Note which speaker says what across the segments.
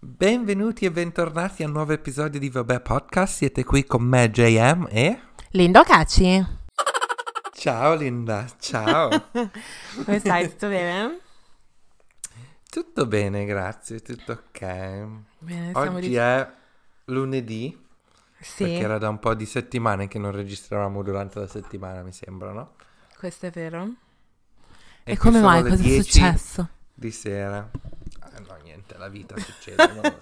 Speaker 1: Benvenuti e bentornati a un nuovo episodio di Vabbè Podcast. Siete qui con me, JM e.
Speaker 2: Lindo Cacci.
Speaker 1: Ciao Linda, ciao.
Speaker 2: Come stai? Tutto bene?
Speaker 1: Tutto bene, grazie, tutto ok.
Speaker 2: Bene,
Speaker 1: Oggi
Speaker 2: di...
Speaker 1: è lunedì,
Speaker 2: Sì,
Speaker 1: perché era da un po' di settimane che non registravamo durante la settimana, mi sembra, no?
Speaker 2: questo è vero. E, come mai? Cosa è
Speaker 1: 10
Speaker 2: successo?
Speaker 1: Di sera. Ah, no, niente, la vita succede. no?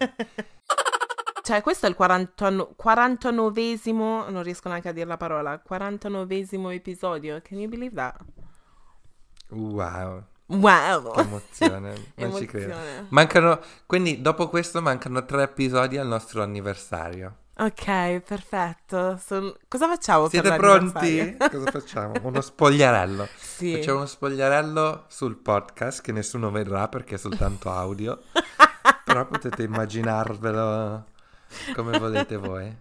Speaker 2: Cioè, questo è il 49 49esimo, non riesco neanche a dire la parola, 49esimo episodio. Can you believe that?
Speaker 1: Wow,
Speaker 2: Wow!
Speaker 1: che emozione, non ci credo.
Speaker 2: Emozione.
Speaker 1: Mancano, quindi dopo questo mancano tre episodi al nostro anniversario.
Speaker 2: Ok, perfetto. Son- Cosa facciamo
Speaker 1: Siete pronti? Cosa facciamo? Uno spogliarello.
Speaker 2: sì.
Speaker 1: Facciamo uno spogliarello sul podcast che nessuno vedrà perché è soltanto audio. Però potete immaginarvelo come volete voi.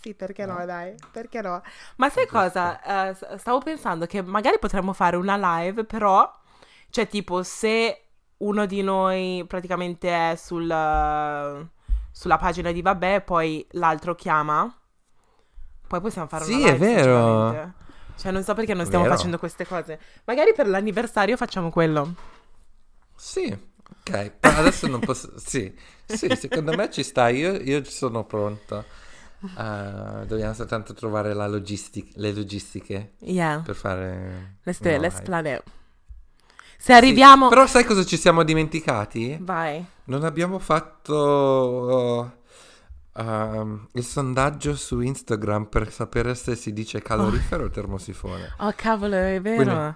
Speaker 2: Sì, perché no,
Speaker 1: No?
Speaker 2: dai, perché no? Ma sai cosa? S- stavo pensando che magari potremmo fare una live, però, cioè tipo se uno di noi praticamente è sul, eh, sulla pagina di Vabbè, poi l'altro chiama, poi possiamo fare
Speaker 1: Sì,
Speaker 2: una live.
Speaker 1: è vero.
Speaker 2: Cioè non so perché non stiamo
Speaker 1: Vero.
Speaker 2: facendo queste cose. Magari per l'anniversario facciamo quello.
Speaker 1: Sì, ok. Adesso non posso... Sì, sì, secondo me ci sta. Io, io sono pronto. Eh, dobbiamo soltanto trovare la logistic- le logistiche
Speaker 2: Yeah,
Speaker 1: per fare...
Speaker 2: let's do it, let's plan it. Se arriviamo...
Speaker 1: Però sai cosa ci siamo dimenticati?
Speaker 2: Vai.
Speaker 1: Non abbiamo fatto ehm, il sondaggio su Instagram per sapere se si dice calorifero o termosifone.
Speaker 2: Oh cavolo, è vero.
Speaker 1: Quindi-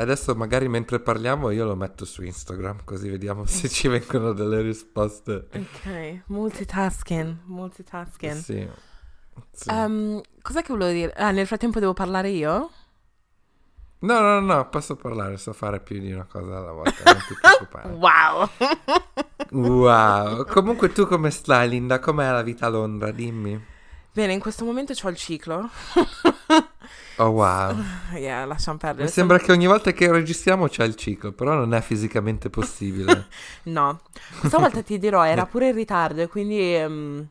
Speaker 1: Adesso magari mentre parliamo io lo metto su Instagram così vediamo se ci vengono delle risposte.
Speaker 2: Ok, multitasking, multitasking.
Speaker 1: Sì. sì.
Speaker 2: Ehm, cos'è che volevo dire? Ah, nel frattempo devo parlare io?
Speaker 1: No, no, no, posso parlare, so fare più di una cosa alla volta, non ti preoccupare.
Speaker 2: Wow!
Speaker 1: Wow, comunque tu come stai Linda? Com'è la vita a Londra? Dimmi.
Speaker 2: Bene, in questo momento ho il ciclo.
Speaker 1: Oh wow.
Speaker 2: yeah, lasciamo perdere.
Speaker 1: Mi sembra che ogni volta che registriamo c'è il ciclo, però non è fisicamente possibile.
Speaker 2: No, questa volta ti dirò, era pure in ritardo e quindi ehm,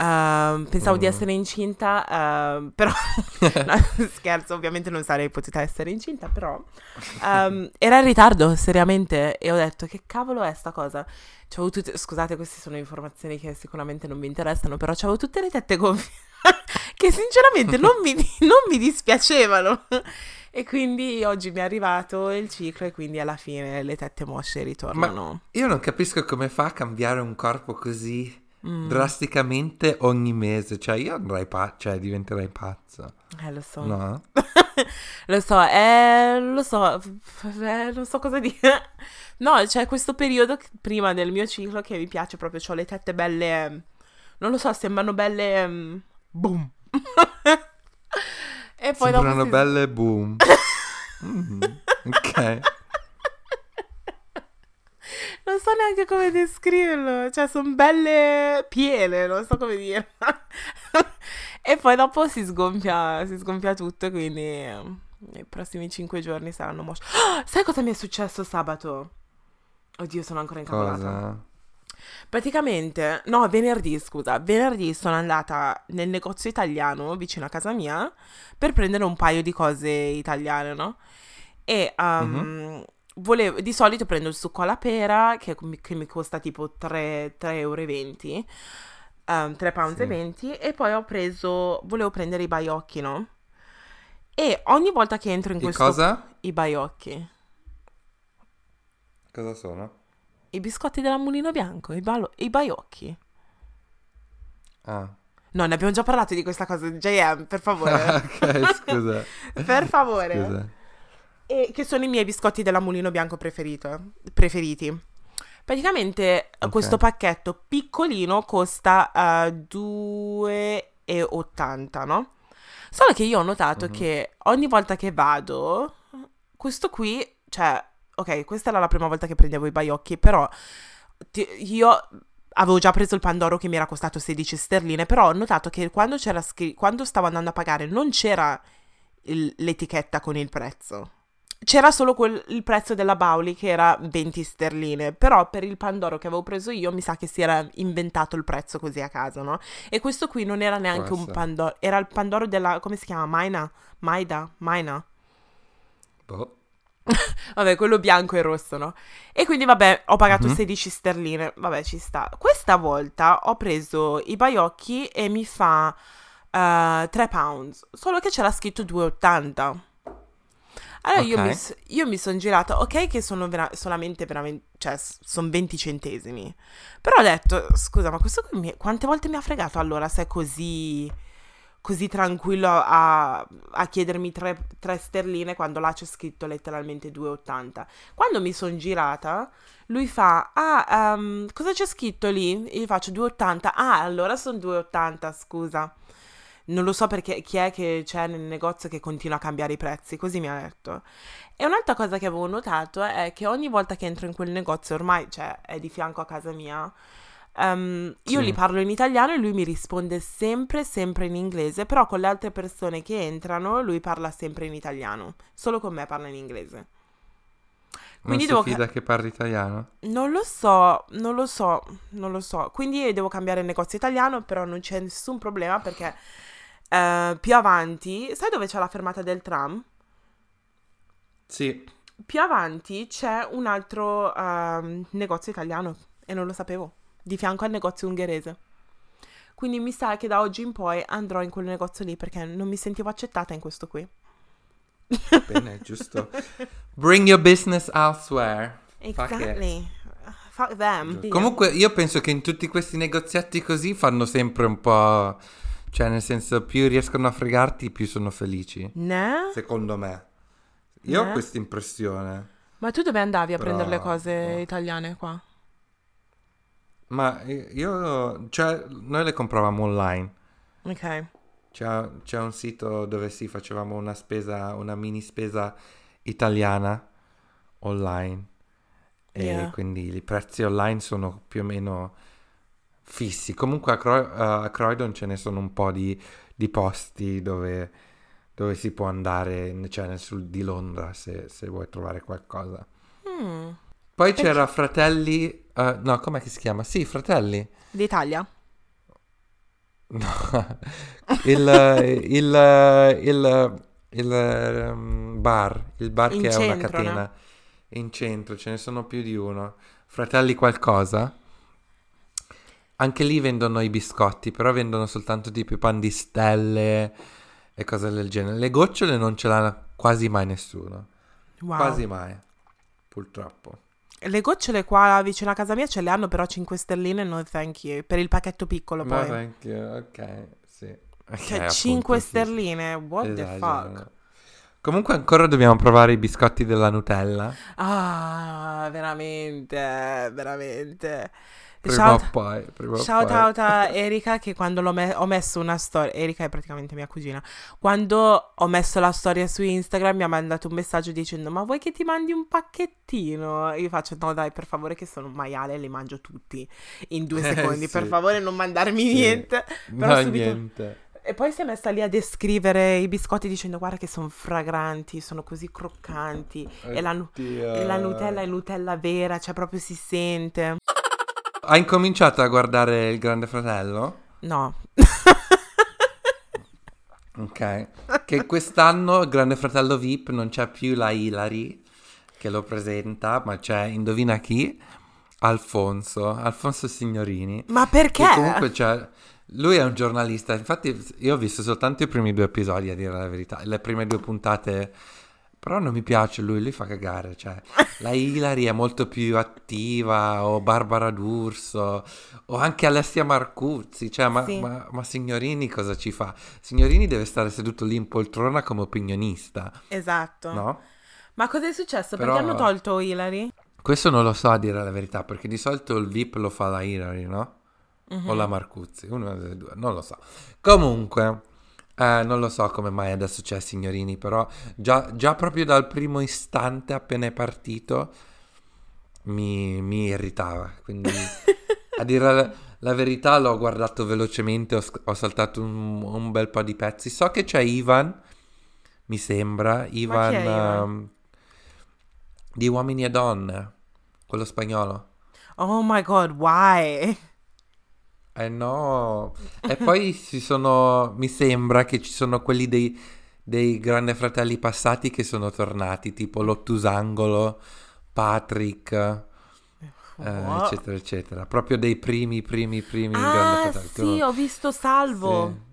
Speaker 2: ehm, pensavo di
Speaker 1: Mm.
Speaker 2: essere incinta, ehm, però no, scherzo, ovviamente non sarei potuta essere incinta, però ehm, era in ritardo, seriamente, e ho detto che cavolo è sta cosa? C'avevo tutte, scusate, queste sono informazioni che sicuramente non vi interessano, però c'avevo tutte le tette gonfie che sinceramente non mi, non mi dispiacevano. E quindi oggi mi è arrivato il ciclo e quindi alla fine le tette mosce ritornano.
Speaker 1: Io non capisco come fa a cambiare un corpo così
Speaker 2: Mm.
Speaker 1: drasticamente ogni mese. Cioè, io andrei pa- cioè, diventerei pazzo.
Speaker 2: Eh, lo so.
Speaker 1: No?
Speaker 2: lo so, eh, lo so, eh, non so cosa dire. No, c'è questo periodo che- prima del mio ciclo che mi piace proprio, ho le tette belle, ehm, non lo so, sembrano belle, ehm, boom. e poi dopo
Speaker 1: Sembrano belle boom. Mm, ok.
Speaker 2: Non so neanche come descriverlo, cioè sono belle piene, non so come dire. e poi dopo si sgonfia, si sgonfia tutto, quindi eh, i prossimi cinque giorni saranno mosci. Ah, sai cosa mi è successo sabato? Oddio, sono ancora incavolata.
Speaker 1: Cosa?
Speaker 2: Praticamente, no, venerdì, scusa, venerdì sono andata nel negozio italiano vicino a casa mia per prendere un paio di cose italiane, no? E um, volevo, di solito prendo il succo alla pera che, mi- che mi costa tipo 3,20 euro, um, 3 pounds
Speaker 1: Sì.
Speaker 2: e 20 e poi ho preso, volevo prendere i baiocchi, no? E ogni volta che entro in
Speaker 1: I
Speaker 2: questo...
Speaker 1: cosa?
Speaker 2: I baiocchi.
Speaker 1: Cosa sono?
Speaker 2: I biscotti della Mulino Bianco, i, balo- i baiocchi.
Speaker 1: Ah.
Speaker 2: No, ne abbiamo già parlato di questa cosa. JM, per favore.
Speaker 1: ok, scusa.
Speaker 2: per favore.
Speaker 1: Scusa.
Speaker 2: E che sono i miei biscotti della Mulino Bianco preferiti. Praticamente
Speaker 1: Ok.
Speaker 2: questo pacchetto piccolino costa eh, 2,80, no? Solo che io ho notato
Speaker 1: Mhm.
Speaker 2: che ogni volta che vado, questo qui, cioè, ok, questa era la prima volta che prendevo i baiocchi, però ti- io avevo già preso il Pandoro che mi era costato 16 sterline, però ho notato che quando, c'era scri- quando stavo andando a pagare non c'era il- l'etichetta con il prezzo. C'era solo quel- il prezzo della Bauli che era 20 sterline, però per il Pandoro che avevo preso io mi sa che si era inventato il prezzo così a caso, no? E questo qui non era neanche
Speaker 1: Può
Speaker 2: un. Pandoro, era il Pandoro della, come si chiama? Maina? Maida? Maina?
Speaker 1: Boh.
Speaker 2: Vabbè, quello bianco e rosso, no? E quindi, vabbè, ho pagato
Speaker 1: Mhm.
Speaker 2: 16 sterline. Vabbè, ci sta. Questa volta ho preso i baiocchi e mi fa eh, 3 pounds. Solo che c'era scritto 2,80. Allora io
Speaker 1: Ok.
Speaker 2: mi, io mi sono girata, ok che sono vera- solamente veramente, cioè sono 20 centesimi. Però ho detto, scusa, ma questo mi- quante volte mi ha fregato allora se è così, così tranquillo a, a chiedermi 3, sterline quando là c'è scritto letteralmente 2,80. Quando mi sono girata, lui fa, ah, ehm, cosa c'è scritto lì? Gli faccio 2,80. Ah, allora sono 2,80, scusa. Non lo so perché chi è che c'è nel negozio che continua a cambiare i prezzi, così mi ha detto. E un'altra cosa che avevo notato è che ogni volta che entro in quel negozio, ormai cioè, è di fianco a casa mia, io
Speaker 1: Sì.
Speaker 2: gli parlo in italiano e lui mi risponde sempre, sempre in inglese, però con le altre persone che entrano lui parla sempre in italiano, solo con me parla in inglese. Quindi
Speaker 1: non
Speaker 2: devo
Speaker 1: fida che parli italiano?
Speaker 2: Non lo so, non lo so, non lo so. Quindi devo cambiare il negozio italiano, però non c'è nessun problema perché eh, più avanti, sai dove c'è la fermata del tram?
Speaker 1: Sì.
Speaker 2: Più avanti c'è un altro ehm, negozio italiano e non lo sapevo, di fianco al negozio ungherese. Quindi mi sa che da oggi in poi andrò in quel negozio lì perché non mi sentivo accettata in questo qui.
Speaker 1: Bene, giusto. Bring your business elsewhere.
Speaker 2: Exactly. Fuck them.
Speaker 1: Comunque io penso che in tutti questi negozietti così fanno sempre un po'... Cioè nel senso più riescono a fregarti più sono felici.
Speaker 2: Ne?
Speaker 1: Secondo me. Io
Speaker 2: Eh?
Speaker 1: ho questa impressione.
Speaker 2: Ma tu dove andavi a
Speaker 1: Però-
Speaker 2: prendere le cose
Speaker 1: oh.
Speaker 2: italiane qua?
Speaker 1: Ma io... Cioè noi le compravamo online.
Speaker 2: Ok.
Speaker 1: C'è, c'è un sito dove sì, facevamo una spesa, una mini spesa italiana online. E
Speaker 2: Yeah.
Speaker 1: quindi i prezzi online sono più o meno fissi. Comunque a, Cro- a Croydon ce ne sono un po' di, di posti dove, dove si può andare, cioè nel sud di Londra, se, se vuoi trovare qualcosa.
Speaker 2: Mm.
Speaker 1: Poi c'era Fratelli... eh, no, com'è che si chiama? Sì, Fratelli.
Speaker 2: D'Italia?
Speaker 1: No, il, il, il, il, ehm, bar, il bar
Speaker 2: In
Speaker 1: che è una
Speaker 2: centro,
Speaker 1: catena in centro, ce ne sono più di uno. Fratelli qualcosa. Anche lì vendono i biscotti, però vendono soltanto tipo i pan di stelle e cose del genere. Le gocciole non ce l'ha quasi mai nessuno.
Speaker 2: Wow.
Speaker 1: Quasi mai, purtroppo.
Speaker 2: Le gocciole qua vicino a casa mia ce le hanno però 5 sterline, no thank you. Per il pacchetto piccolo poi.
Speaker 1: thank you, ok, sì. Ok,
Speaker 2: Cioè
Speaker 1: appunto,
Speaker 2: 5
Speaker 1: sì,
Speaker 2: sterline, what the
Speaker 1: Esagerano.
Speaker 2: fuck?
Speaker 1: Comunque ancora dobbiamo provare i biscotti della Nutella.
Speaker 2: Ah, veramente, veramente.
Speaker 1: Prima
Speaker 2: Shout,
Speaker 1: o poi. Prima
Speaker 2: shout
Speaker 1: poi.
Speaker 2: out a Erika che quando l'ho me- ho messo una storia, Erika è praticamente mia cugina, quando ho messo la storia su Instagram mi ha mandato un messaggio dicendo ma vuoi che ti mandi un pacchettino? Io faccio no dai per favore che sono un maiale e li mangio tutti in due
Speaker 1: Eh,
Speaker 2: secondi,
Speaker 1: sì.
Speaker 2: per favore non mandarmi
Speaker 1: Sì.
Speaker 2: niente. Però
Speaker 1: No,
Speaker 2: subito-
Speaker 1: niente.
Speaker 2: E poi si è messa lì a descrivere i biscotti dicendo guarda che sono fragranti, sono così croccanti e la, nu- e la Nutella è Nutella vera, cioè proprio si sente.
Speaker 1: Ha incominciato a guardare il Grande Fratello?
Speaker 2: No,
Speaker 1: Ok. Che quest'anno il Grande Fratello VIP non c'è più la Hilary che lo presenta, ma c'è, indovina chi? Alfonso, Alfonso Signorini.
Speaker 2: ma perché?
Speaker 1: Che comunque c'è... Lui è un giornalista, infatti io ho visto soltanto i primi due episodi a dire la verità, le prime due puntate, però non mi piace lui, lui fa cagare, cioè la Hilary è molto più attiva, o Barbara D'Urso, o anche Alessia Marcuzzi, cioè ma,
Speaker 2: Sì.
Speaker 1: ma- ma Signorini cosa ci fa? Signorini deve stare seduto lì in poltrona come opinionista,
Speaker 2: Esatto.
Speaker 1: no?
Speaker 2: Ma cosa è successo?
Speaker 1: Però-
Speaker 2: Perché hanno tolto Hilary?
Speaker 1: Questo non lo so a dire la verità, perché di solito il VIP lo fa la Hilary, no?
Speaker 2: Mhm.
Speaker 1: O la Marcuzzi, una delle due, non lo so. Comunque, eh, non lo so come mai adesso c'è Signorini, però già, già proprio dal primo istante appena è partito mi, mi irritava. Quindi, a dire la, la verità, l'ho guardato velocemente, ho, ho saltato un, un bel po' di pezzi. So che c'è Ivan, mi sembra, Ivan,
Speaker 2: Ivan?
Speaker 1: ehm, di Uomini e Donne, quello spagnolo.
Speaker 2: Oh my god, why?
Speaker 1: Eh no, e poi ci sono, mi sembra che ci sono quelli dei, dei Grandi Fratelli passati che sono tornati, tipo Lottusangolo, Patrick, eh,
Speaker 2: What?
Speaker 1: eccetera, eccetera. Proprio dei primi, primi, primi Grandi
Speaker 2: Ah, sì,
Speaker 1: non-
Speaker 2: ho visto Salvo.
Speaker 1: Sì.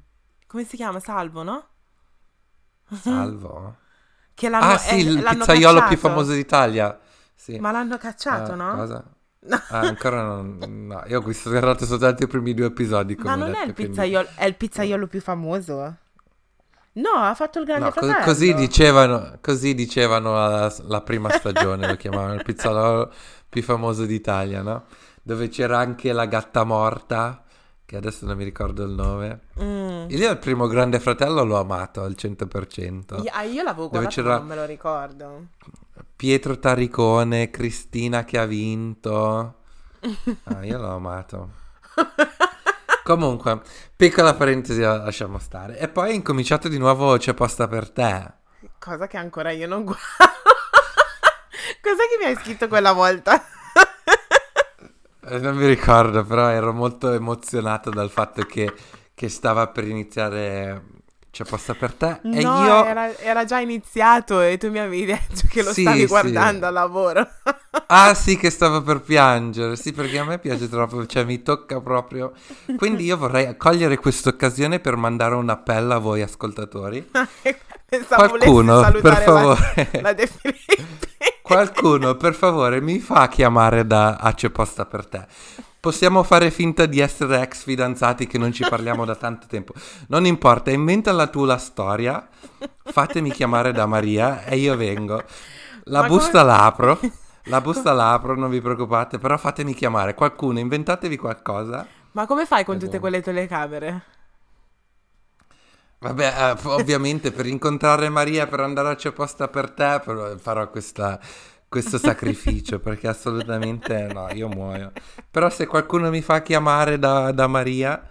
Speaker 2: Come si chiama? Salvo, no?
Speaker 1: Salvo?
Speaker 2: Che l'hanno,
Speaker 1: Ah sì,
Speaker 2: eh,
Speaker 1: il pizzaiolo più
Speaker 2: cacciato.
Speaker 1: famoso d'Italia. Sì.
Speaker 2: Ma l'hanno cacciato,
Speaker 1: Ah,
Speaker 2: no?
Speaker 1: Cosa? Ah, ancora non... No, io ho visto guardato soltanto i primi due episodi. Come
Speaker 2: Ma non
Speaker 1: ho
Speaker 2: è il
Speaker 1: detto, quindi-
Speaker 2: pizzaiolo, è il pizzaiolo più famoso. No, ha fatto il grande
Speaker 1: No, co-
Speaker 2: fratello.
Speaker 1: così dicevano, così dicevano la, la prima stagione, lo chiamavano il pizzaiolo più famoso d'Italia, no? Dove c'era anche la gatta morta, che adesso non mi ricordo il nome.
Speaker 2: Mm.
Speaker 1: Io il primo Grande Fratello l'ho amato al 100%.
Speaker 2: Io, ah, io l'avevo guardato,
Speaker 1: c'era-
Speaker 2: non me lo ricordo.
Speaker 1: Pietro Taricone, Cristina che ha vinto. Ah, io l'ho amato. Comunque, piccola parentesi la lasciamo stare. E poi è incominciato di nuovo C'è posta per te.
Speaker 2: Cosa che ancora io non guardo. Cos'è che mi hai scritto quella volta?
Speaker 1: Eh, Non mi ricordo, però ero molto emozionato dal fatto che, che stava per iniziare C'è posta per te. e
Speaker 2: no,
Speaker 1: io...
Speaker 2: era, era già iniziato e tu mi avevi detto che lo
Speaker 1: Sì,
Speaker 2: stavi
Speaker 1: sì.
Speaker 2: guardando al lavoro.
Speaker 1: Ah sì, che stavo per piangere. Sì, perché a me piace troppo, cioè mi tocca proprio. Quindi io vorrei cogliere questa occasione per mandare un appello a voi ascoltatori.
Speaker 2: Pensavo
Speaker 1: Qualcuno, per favore.
Speaker 2: La, la.
Speaker 1: Qualcuno, per favore, mi fa chiamare da a C'è posta per te. Possiamo fare finta di essere ex fidanzati che non ci parliamo da tanto tempo. Non importa, inventa la tua la storia. Fatemi chiamare da Maria e io vengo. La
Speaker 2: Ma
Speaker 1: busta
Speaker 2: come-
Speaker 1: la apro. La busta la apro, non vi preoccupate, però fatemi chiamare. Qualcuno, inventatevi qualcosa.
Speaker 2: Ma come fai con tutte quelle telecamere?
Speaker 1: Vabbè, eh, ovviamente per incontrare Maria, per andare a C'è posta per te, farò questa- questo sacrificio perché assolutamente no, io muoio. Però se qualcuno mi fa chiamare da, da Maria,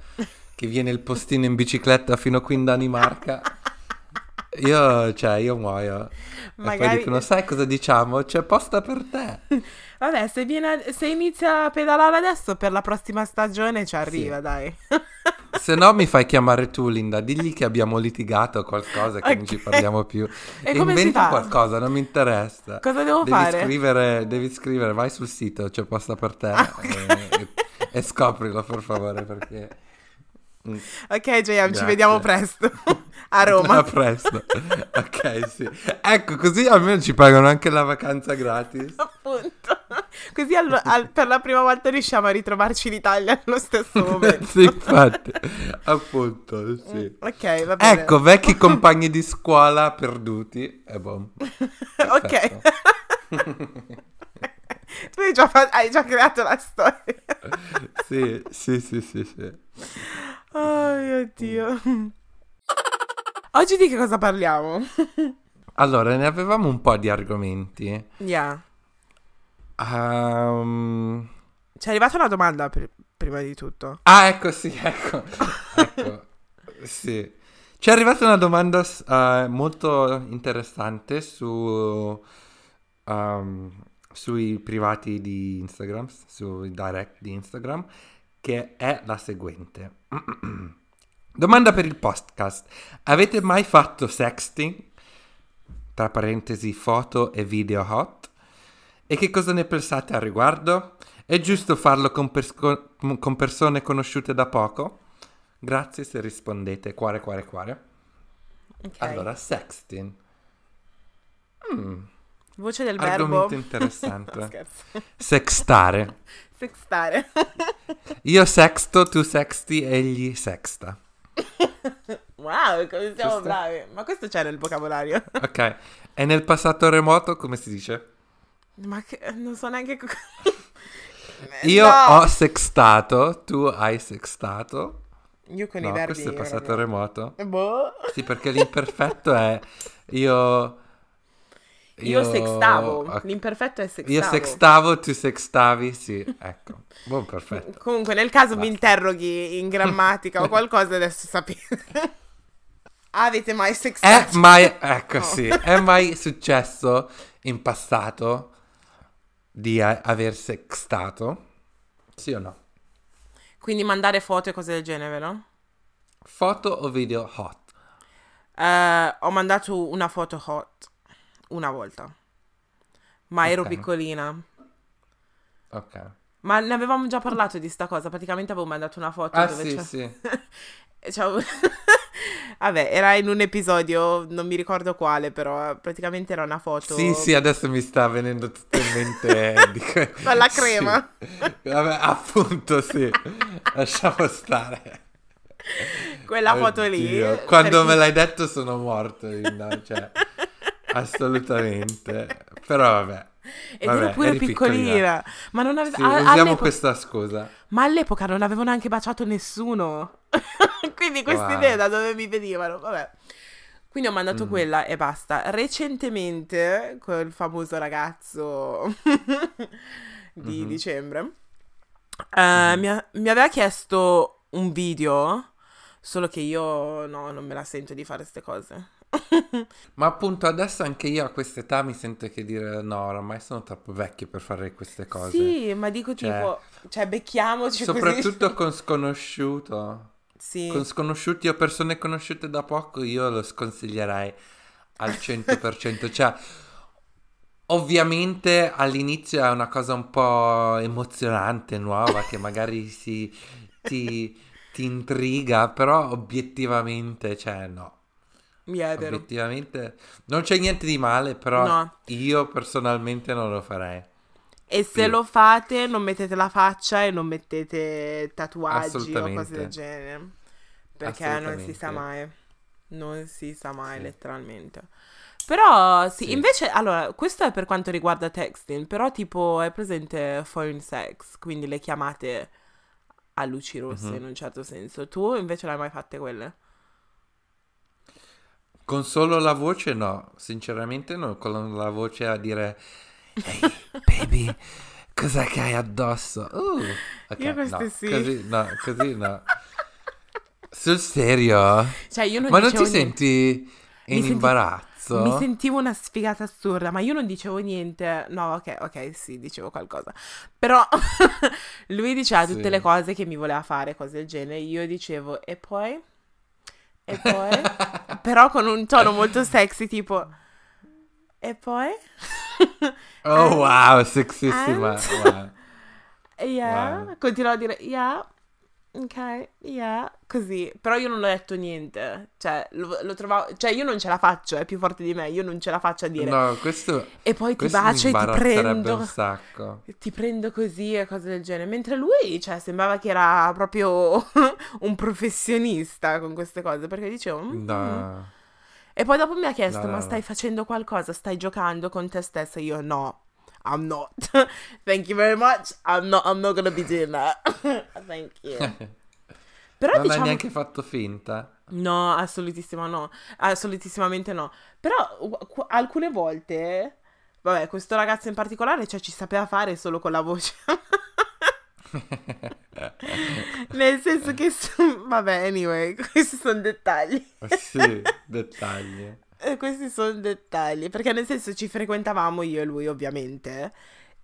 Speaker 1: che viene il postino in bicicletta fino qui in Danimarca, io, cioè, io muoio. E poi
Speaker 2: Magari-
Speaker 1: dicono, sai cosa diciamo? C'è posta per te.
Speaker 2: Vabbè, se, viene, se inizia a pedalare adesso per la prossima stagione ci arriva, dai.
Speaker 1: Se no mi fai chiamare tu, Linda, digli che abbiamo litigato o qualcosa, che non
Speaker 2: Ok.
Speaker 1: ci parliamo più.
Speaker 2: E
Speaker 1: Inventa qualcosa, non mi interessa.
Speaker 2: Cosa devo
Speaker 1: devi
Speaker 2: fare?
Speaker 1: Scrivere, devi scrivere, vai sul sito, c'è posta per te
Speaker 2: Ah,
Speaker 1: e, e- e scoprilo per favore perché... Mm,
Speaker 2: Ok, JM, ci vediamo presto. a
Speaker 1: A
Speaker 2: Roma.
Speaker 1: presto. ok, sì. Ecco, così almeno ci pagano anche la vacanza gratis.
Speaker 2: Appunto. Così al- al- per la prima volta riusciamo a ritrovarci in Italia nello stesso momento.
Speaker 1: sì, infatti. Appunto, sì.
Speaker 2: Ok, va bene.
Speaker 1: Ecco, vecchi compagni di scuola perduti. E boh.
Speaker 2: Ok. tu hai già, fa- hai già creato la storia.
Speaker 1: sì, sì, sì, sì, sì.
Speaker 2: Oh mio Dio. Oggi di che cosa parliamo?
Speaker 1: Allora, ne avevamo un po' di argomenti.
Speaker 2: Yeah.
Speaker 1: Ehm,
Speaker 2: Ci è arrivata una domanda pr- prima di tutto.
Speaker 1: Ah, ecco, sì, ecco. ecco. Sì. Ci è arrivata una domanda eh, molto interessante su, ehm, sui privati di Instagram, sui direct di Instagram, che è la seguente. Domanda per il podcast. Avete mai fatto sexting? Tra parentesi, foto e video hot? E che cosa ne pensate al riguardo? È giusto farlo con, persco- con persone conosciute da poco? Grazie se rispondete cuore cuore cuore.
Speaker 2: Ok.
Speaker 1: Allora, sexting. Mm,
Speaker 2: Voce del
Speaker 1: argomento
Speaker 2: verbo.
Speaker 1: interessante.
Speaker 2: No.
Speaker 1: Sextare.
Speaker 2: Sextare.
Speaker 1: Io sexto, tu sexti, egli sexta.
Speaker 2: wow, come siamo
Speaker 1: Giusto?
Speaker 2: bravi. Ma questo c'è nel vocabolario.
Speaker 1: Ok. E nel passato remoto come si dice?
Speaker 2: Ma che, non so neanche... co-
Speaker 1: Io
Speaker 2: No!
Speaker 1: ho sextato, tu hai sextato.
Speaker 2: Io con i
Speaker 1: No,
Speaker 2: verbi...
Speaker 1: questo è passato
Speaker 2: proprio-
Speaker 1: remoto.
Speaker 2: Boh.
Speaker 1: Sì, perché l'imperfetto è io...
Speaker 2: Io, sextavo.
Speaker 1: ok.
Speaker 2: L'imperfetto è sextavo.
Speaker 1: Io sextavo, tu sextavi, sì, ecco. Buon perfetto.
Speaker 2: Comunque, nel caso mi
Speaker 1: Basta.
Speaker 2: interroghi in grammatica o qualcosa, adesso sapete. Avete mai
Speaker 1: È
Speaker 2: sextato?
Speaker 1: mai, ecco
Speaker 2: No.
Speaker 1: sì, è mai successo in passato di a- aver sextato? Sì o no?
Speaker 2: Quindi mandare foto e cose del genere, vero?
Speaker 1: Foto o video hot?
Speaker 2: Eh, ho mandato una foto hot una volta. Ma ero
Speaker 1: Ok.
Speaker 2: piccolina.
Speaker 1: Ok.
Speaker 2: Ma ne avevamo già parlato di sta cosa. Praticamente avevo mandato una foto
Speaker 1: Ah
Speaker 2: dove
Speaker 1: sì,
Speaker 2: c'è-
Speaker 1: sì.
Speaker 2: Ciao. Vabbè, era in un episodio, non mi ricordo quale, però praticamente era una foto.
Speaker 1: Sì, sì, adesso mi sta venendo tutto in mente
Speaker 2: Con la crema.
Speaker 1: Sì. Vabbè, appunto, sì. Lasciamo stare.
Speaker 2: Quella foto lì.
Speaker 1: Oddio, Quando
Speaker 2: per
Speaker 1: me l'hai detto sono morto, Linda, cioè, assolutamente. Però vabbè.
Speaker 2: Ed
Speaker 1: vabbè,
Speaker 2: ero pure
Speaker 1: eri
Speaker 2: piccolina. Ma non avevo...
Speaker 1: Sì,
Speaker 2: a-
Speaker 1: usiamo questa scusa.
Speaker 2: Ma all'epoca non avevo neanche baciato nessuno. Quindi queste
Speaker 1: Wow.
Speaker 2: idee da dove mi venivano? Vabbè. Quindi ho mandato
Speaker 1: Mm.
Speaker 2: quella e basta. Recentemente, quel famoso ragazzo di
Speaker 1: Mhm.
Speaker 2: dicembre, eh, mi, ha- mi aveva chiesto un video, solo che io no, non me la sento di fare queste cose.
Speaker 1: Ma appunto adesso anche io a quest'età mi sento che dire no, oramai sono troppo vecchio per fare queste cose.
Speaker 2: Sì, ma dico
Speaker 1: Cioè-
Speaker 2: tipo, cioè becchiamoci
Speaker 1: Soprattutto
Speaker 2: così.
Speaker 1: con sconosciuto.
Speaker 2: Sì.
Speaker 1: Con sconosciuti o persone conosciute da poco io lo sconsiglierei al 100%. cioè, ovviamente all'inizio è una cosa un po' emozionante, nuova, che magari si, ti, ti intriga, però obiettivamente, cioè no.
Speaker 2: Mi è vero.
Speaker 1: Obiettivamente non c'è niente di male, però
Speaker 2: No.
Speaker 1: io personalmente non lo farei.
Speaker 2: E se
Speaker 1: Sì.
Speaker 2: lo fate, non mettete la faccia e non mettete tatuaggi o cose del genere. Perché non si sa mai. Non si sa mai,
Speaker 1: Sì.
Speaker 2: letteralmente. Però, sì,
Speaker 1: Sì.
Speaker 2: invece, allora, questo è per quanto riguarda texting, però tipo è presente phone sex, quindi le chiamate a luci rosse
Speaker 1: Mhm.
Speaker 2: in un certo senso. Tu invece l'hai mai fatte quelle?
Speaker 1: Con solo la voce no, sinceramente no, con la voce a dire Ehi, baby, cos'è che hai addosso? Uh, ok,
Speaker 2: Io queste
Speaker 1: no,
Speaker 2: sì.
Speaker 1: Così no, così no. Sul serio?
Speaker 2: Cioè, io non
Speaker 1: Ma non ti
Speaker 2: niente.
Speaker 1: senti in
Speaker 2: senti-
Speaker 1: imbarazzo?
Speaker 2: Mi sentivo una sfigata assurda, ma io non dicevo niente. No, ok, ok, sì, dicevo qualcosa. Però lui diceva tutte
Speaker 1: Sì.
Speaker 2: le cose che mi voleva fare, cose del genere. Io dicevo, e poi? E poi? Però con un tono molto sexy, tipo, e poi?
Speaker 1: Oh
Speaker 2: And-
Speaker 1: wow, sexissima.
Speaker 2: and-
Speaker 1: wow.
Speaker 2: Yeah,
Speaker 1: Wow.
Speaker 2: continuavo a dire, yeah, ok, yeah, così. Però io non ho detto niente. Cioè, lo, lo trovavo, cioè io non ce la faccio, è più forte di me. Io non ce la faccio a dire.
Speaker 1: No, questo,
Speaker 2: E poi ti bacio e ti prendo.
Speaker 1: un sacco.
Speaker 2: Ti prendo così e cose del genere. Mentre lui, cioè, sembrava che era proprio un professionista con queste cose. Perché dicevo. "Mm, mm".
Speaker 1: No.
Speaker 2: E poi dopo mi ha chiesto:
Speaker 1: No,
Speaker 2: Ma
Speaker 1: no,
Speaker 2: stai
Speaker 1: no.
Speaker 2: facendo qualcosa? Stai giocando con te stessa? Io no. I'm not. Thank you very much. I'm not, I'm not gonna be doing that. Thank you. Però
Speaker 1: non
Speaker 2: diciamo.
Speaker 1: hai neanche fatto finta.
Speaker 2: No, assolutissima no. Assolutissimamente no. Però qu- alcune volte. Vabbè, questo ragazzo in particolare, cioè, ci sapeva fare solo con la voce. Nel senso che, so- vabbè, anyway, questi sono dettagli.
Speaker 1: sì, dettagli.
Speaker 2: Eh, questi sono dettagli, perché nel senso ci frequentavamo io e lui, ovviamente.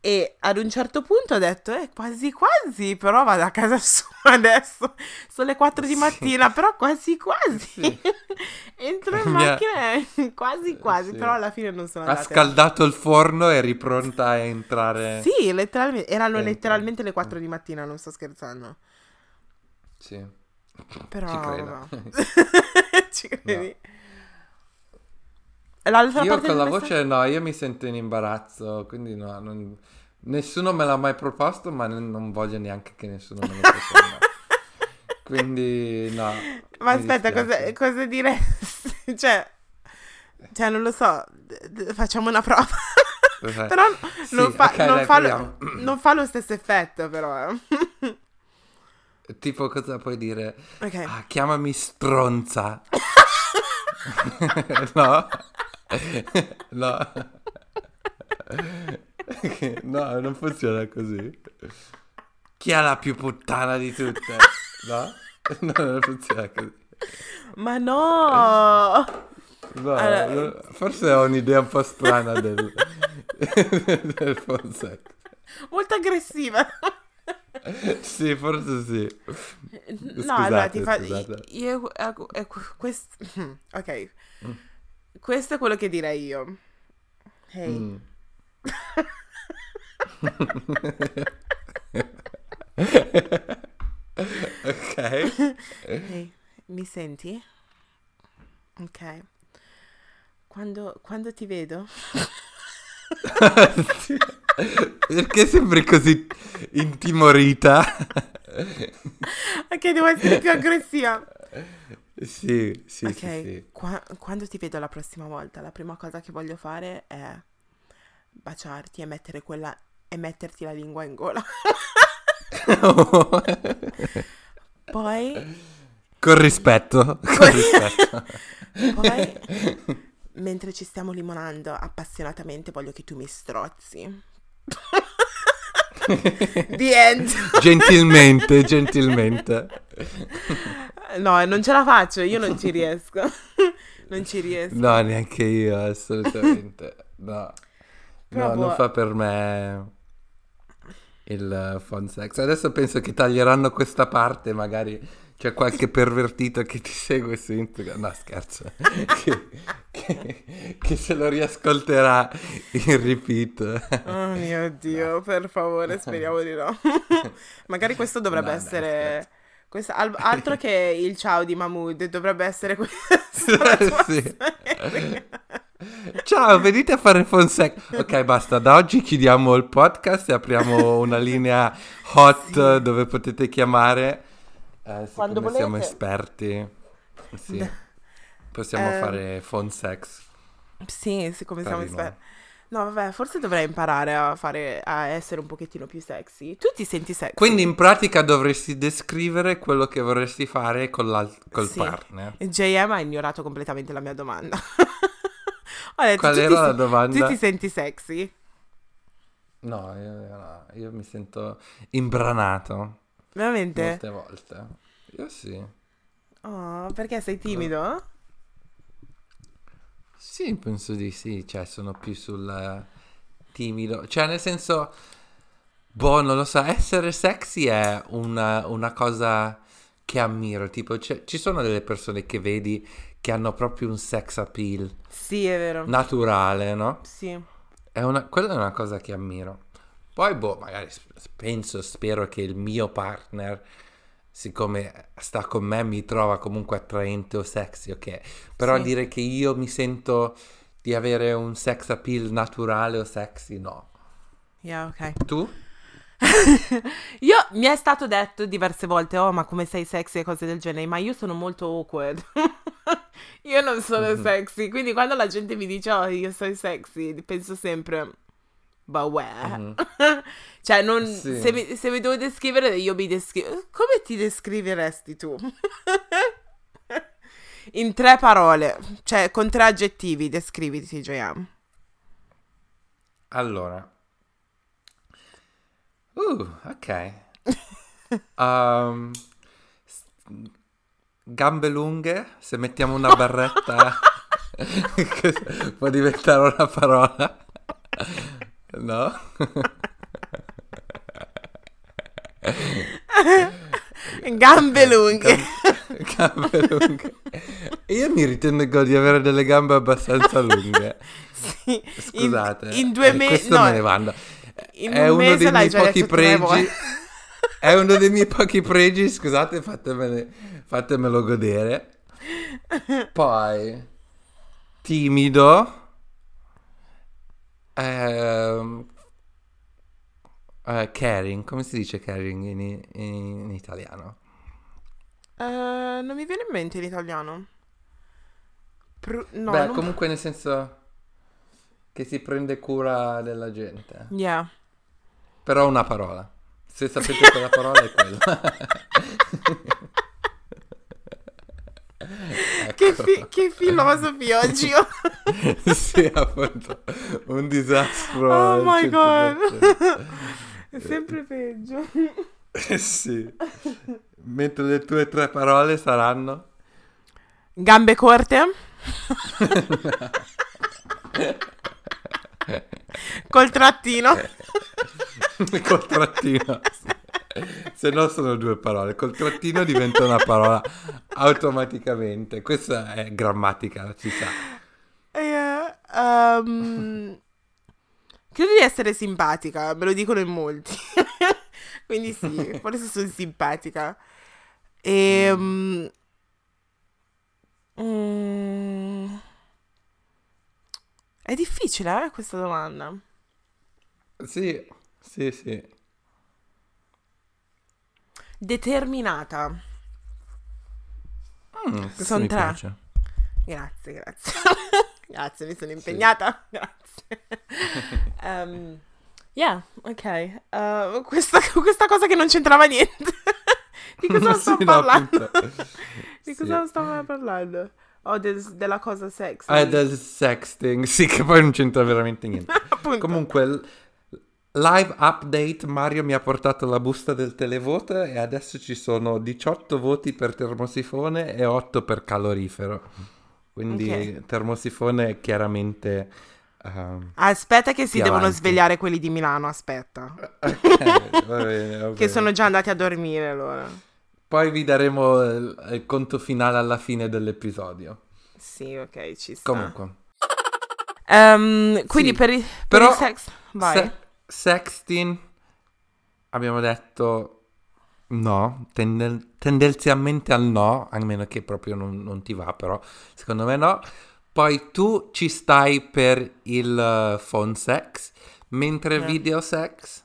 Speaker 2: E ad un certo punto ho detto, eh, quasi quasi, però vado a casa sua adesso. Sono le 4 di
Speaker 1: Sì.
Speaker 2: mattina, però quasi quasi.
Speaker 1: Sì.
Speaker 2: Entro in
Speaker 1: ha-
Speaker 2: macchina quasi quasi,
Speaker 1: Sì.
Speaker 2: però alla fine non sono
Speaker 1: Ha
Speaker 2: andata.
Speaker 1: scaldato il forno e eri pronta a entrare.
Speaker 2: Sì, letteralmente, erano
Speaker 1: Dentro.
Speaker 2: letteralmente le 4 di mattina, non sto scherzando.
Speaker 1: Sì.
Speaker 2: Però...
Speaker 1: Ci credo.
Speaker 2: Ci credi? L'altra
Speaker 1: Io con la
Speaker 2: messaggio-
Speaker 1: voce no, io mi sento in imbarazzo, quindi no, non- nessuno me l'ha mai proposto, ma n- non voglio neanche che nessuno me lo proponga. quindi no.
Speaker 2: Ma aspetta, cosa, cosa diresti? cioè, cioè, non lo so, facciamo una prova. Però
Speaker 1: sì,
Speaker 2: non, fa,
Speaker 1: ok,
Speaker 2: non
Speaker 1: dai,
Speaker 2: fa lo, non fa lo stesso effetto, però. eh.
Speaker 1: Tipo cosa puoi dire?
Speaker 2: ok.
Speaker 1: Ah, chiamami stronza. no? no. no, non funziona così. Chi è la più puttana di tutte? No? No, non funziona così.
Speaker 2: Ma no!
Speaker 1: No,
Speaker 2: Allora-
Speaker 1: no, forse ho un'idea un po' strana del, del sex.
Speaker 2: Molto aggressiva.
Speaker 1: Sì, forse sì.
Speaker 2: No,
Speaker 1: Scusate,
Speaker 2: allora ti fa... Io, eh, eh, quest- ok.
Speaker 1: Mm.
Speaker 2: Questo è quello che direi io. Hey.
Speaker 1: Mm. ok.
Speaker 2: Ehi, mi senti? Ok. Quando, quando ti vedo?
Speaker 1: Perché sembri così intimorita?
Speaker 2: Ok, devo essere più aggressiva.
Speaker 1: Sì, sì,
Speaker 2: ok,
Speaker 1: sì, sì.
Speaker 2: qua- quando ti vedo la prossima volta, la prima cosa che voglio fare è baciarti e mettere quella e metterti la lingua in gola. Poi,
Speaker 1: Con rispetto. Con rispetto.
Speaker 2: poi, mentre ci stiamo limonando appassionatamente, voglio che tu mi strozzi. The end.
Speaker 1: gentilmente, gentilmente.
Speaker 2: No, non ce la faccio, io non ci riesco. Non ci riesco.
Speaker 1: No, neanche io, assolutamente. No.
Speaker 2: Però
Speaker 1: No, non fa per me il eh, phone sex. Adesso penso che taglieranno questa parte, magari c'è qualche pervertito che ti segue su Instagram. No, scherzo. che, che- che se lo riascolterà in repeat.
Speaker 2: Oh mio Dio, per favore, speriamo di no. Magari questo dovrebbe
Speaker 1: No,
Speaker 2: essere... questo- al- altro che il ciao di Mahmood, dovrebbe essere questo.
Speaker 1: Sì. Ciao, venite a fare phone sex. Ok, basta. Da oggi chiudiamo il podcast e apriamo una linea hot
Speaker 2: Sì.
Speaker 1: dove potete chiamare. Eh,
Speaker 2: Quando
Speaker 1: siccome siamo
Speaker 2: volete.
Speaker 1: esperti, sì, possiamo
Speaker 2: Eh,
Speaker 1: fare phone sex.
Speaker 2: Sì, siccome siamo
Speaker 1: di noi.
Speaker 2: esperti. No, vabbè, forse dovrei imparare a fare, a essere un pochettino più sexy. Tu ti senti sexy?
Speaker 1: Quindi in pratica dovresti descrivere quello che vorresti fare col
Speaker 2: Sì.
Speaker 1: partner.
Speaker 2: JM ha ignorato completamente la mia domanda. Ho detto,
Speaker 1: Qual era la
Speaker 2: se-
Speaker 1: domanda?
Speaker 2: tu ti senti sexy?
Speaker 1: No, io, no, io mi sento imbranato
Speaker 2: Veramente?
Speaker 1: molte volte. Io sì.
Speaker 2: Oh, perché sei timido?
Speaker 1: Sì, penso di sì, cioè sono più sul timido, cioè nel senso, boh, non lo so, essere sexy è una, una cosa che ammiro, tipo c'è- ci sono delle persone che vedi che hanno proprio un sex appeal
Speaker 2: Sì, è vero.
Speaker 1: naturale, no?
Speaker 2: Sì.
Speaker 1: È una, quella è una cosa che ammiro. Poi, boh, magari penso, spero che il mio partner, siccome sta con me, mi trova comunque attraente o sexy, ok? Però
Speaker 2: Sì.
Speaker 1: dire che io mi sento di avere un sex appeal naturale o sexy, no.
Speaker 2: Yeah, ok.
Speaker 1: Tu?
Speaker 2: Io mi è stato detto diverse volte, oh, ma come sei sexy e cose del genere, ma io sono molto awkward. io non sono
Speaker 1: Mhm.
Speaker 2: sexy, quindi quando la gente mi dice, oh, io sono sexy, penso sempre, where?
Speaker 1: Mhm.
Speaker 2: cioè, non,
Speaker 1: Sì.
Speaker 2: se, mi, se mi devo descrivere, io mi descrivo. Come ti descriveresti tu? In tre parole, cioè con tre aggettivi, descriviti, JM.
Speaker 1: Allora. Uh, ok. Um, gambe lunghe, se mettiamo una barretta può diventare una parola. No?
Speaker 2: Gambe lunghe.
Speaker 1: Gambe lunghe. Io mi ritengo di avere delle gambe abbastanza lunghe.
Speaker 2: Sì, in-
Speaker 1: Scusate.
Speaker 2: In, due
Speaker 1: eh,
Speaker 2: mesi. No,
Speaker 1: me ne vanno.
Speaker 2: in
Speaker 1: È
Speaker 2: un
Speaker 1: uno dei miei pochi pregi. È uno dei miei pochi pregi, scusate, fatemelo godere. Poi, timido. Ehm, eh, caring, come si dice caring in, in- in italiano?
Speaker 2: Eh, non mi viene in mente in italiano. Pru- no,
Speaker 1: Beh,
Speaker 2: non-
Speaker 1: comunque nel senso che si prende cura della gente.
Speaker 2: Yeah.
Speaker 1: Però una parola. Se sapete quella parola è quella.
Speaker 2: Che,
Speaker 1: Ecco.
Speaker 2: fi- che filosofi oggi io.
Speaker 1: sì, appunto. Un disastro.
Speaker 2: Oh my god.
Speaker 1: 100%.
Speaker 2: È sempre peggio.
Speaker 1: Eh, sì. Mentre le tue tre parole saranno...
Speaker 2: Gambe corte. Col trattino.
Speaker 1: Col trattino. Se no sono due parole. Col trattino diventa una parola automaticamente. Questa è grammatica, si sa.
Speaker 2: Eh, ehm, credo di essere simpatica, me lo dicono in molti. Quindi sì, forse sono simpatica. Ehm, mm, è difficile, eh, questa domanda.
Speaker 1: Sì, sì, sì.
Speaker 2: Determinata.
Speaker 1: Mm, questo
Speaker 2: Son
Speaker 1: mi
Speaker 2: tre.
Speaker 1: piace.
Speaker 2: Grazie, grazie. grazie, mi sono impegnata. Grazie. Ehm, yeah, ok. Uh, questa, questa cosa che non c'entrava niente. Di cosa
Speaker 1: Sì,
Speaker 2: sto
Speaker 1: no,
Speaker 2: parlando? Di
Speaker 1: Sì.
Speaker 2: cosa stavo parlando? Oh, del- della cosa sex.
Speaker 1: Ah, del sexting, sì, che poi non c'entra veramente niente. Comunque, live update, Mario mi ha portato la busta del televoto e adesso ci sono 18 voti per termosifone e 8 per calorifero. Quindi
Speaker 2: Ok.
Speaker 1: termosifone è chiaramente... ehm,
Speaker 2: Aspetta che si
Speaker 1: Più
Speaker 2: devono
Speaker 1: avanti.
Speaker 2: svegliare quelli di Milano, aspetta.
Speaker 1: ok, va bene, va
Speaker 2: Che
Speaker 1: bene.
Speaker 2: sono già andati a dormire allora.
Speaker 1: Poi vi daremo il, il conto finale alla fine dell'episodio.
Speaker 2: Sì, ok, ci sta.
Speaker 1: Comunque.
Speaker 2: Ehm, quindi
Speaker 1: Sì,
Speaker 2: per, i- per
Speaker 1: però
Speaker 2: il sex... Vai.
Speaker 1: Se- sexting abbiamo detto no, tenden- tendenzialmente al no, a meno che proprio non, non ti va, però secondo me no. Poi tu ci stai per il eh, phone sex, mentre
Speaker 2: Eh.
Speaker 1: video sex,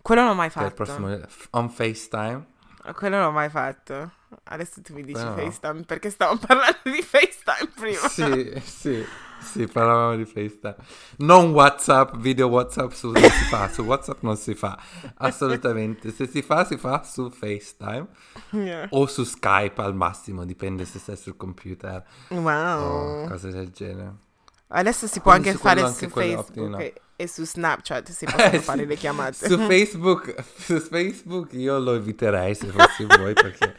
Speaker 2: Quello non ho mai
Speaker 1: che è il
Speaker 2: fatto.
Speaker 1: prossimo on FaceTime.
Speaker 2: Quello non ho mai fatto. Adesso tu mi dici
Speaker 1: no.
Speaker 2: FaceTime perché stavamo parlando di FaceTime prima.
Speaker 1: Sì, sì, sì, parlavamo di FaceTime. Non WhatsApp, video WhatsApp su, non si fa, su WhatsApp non si fa, assolutamente. Se si fa, si fa su FaceTime
Speaker 2: Yeah.
Speaker 1: o su Skype al massimo, dipende se sei sul computer
Speaker 2: Wow.
Speaker 1: o cose del genere.
Speaker 2: Adesso si può
Speaker 1: Quindi
Speaker 2: anche fare
Speaker 1: anche
Speaker 2: su Facebook e, e su Snapchat si possono
Speaker 1: Eh,
Speaker 2: fare le chiamate.
Speaker 1: Su Facebook, su Facebook io lo eviterei se fossi voi perché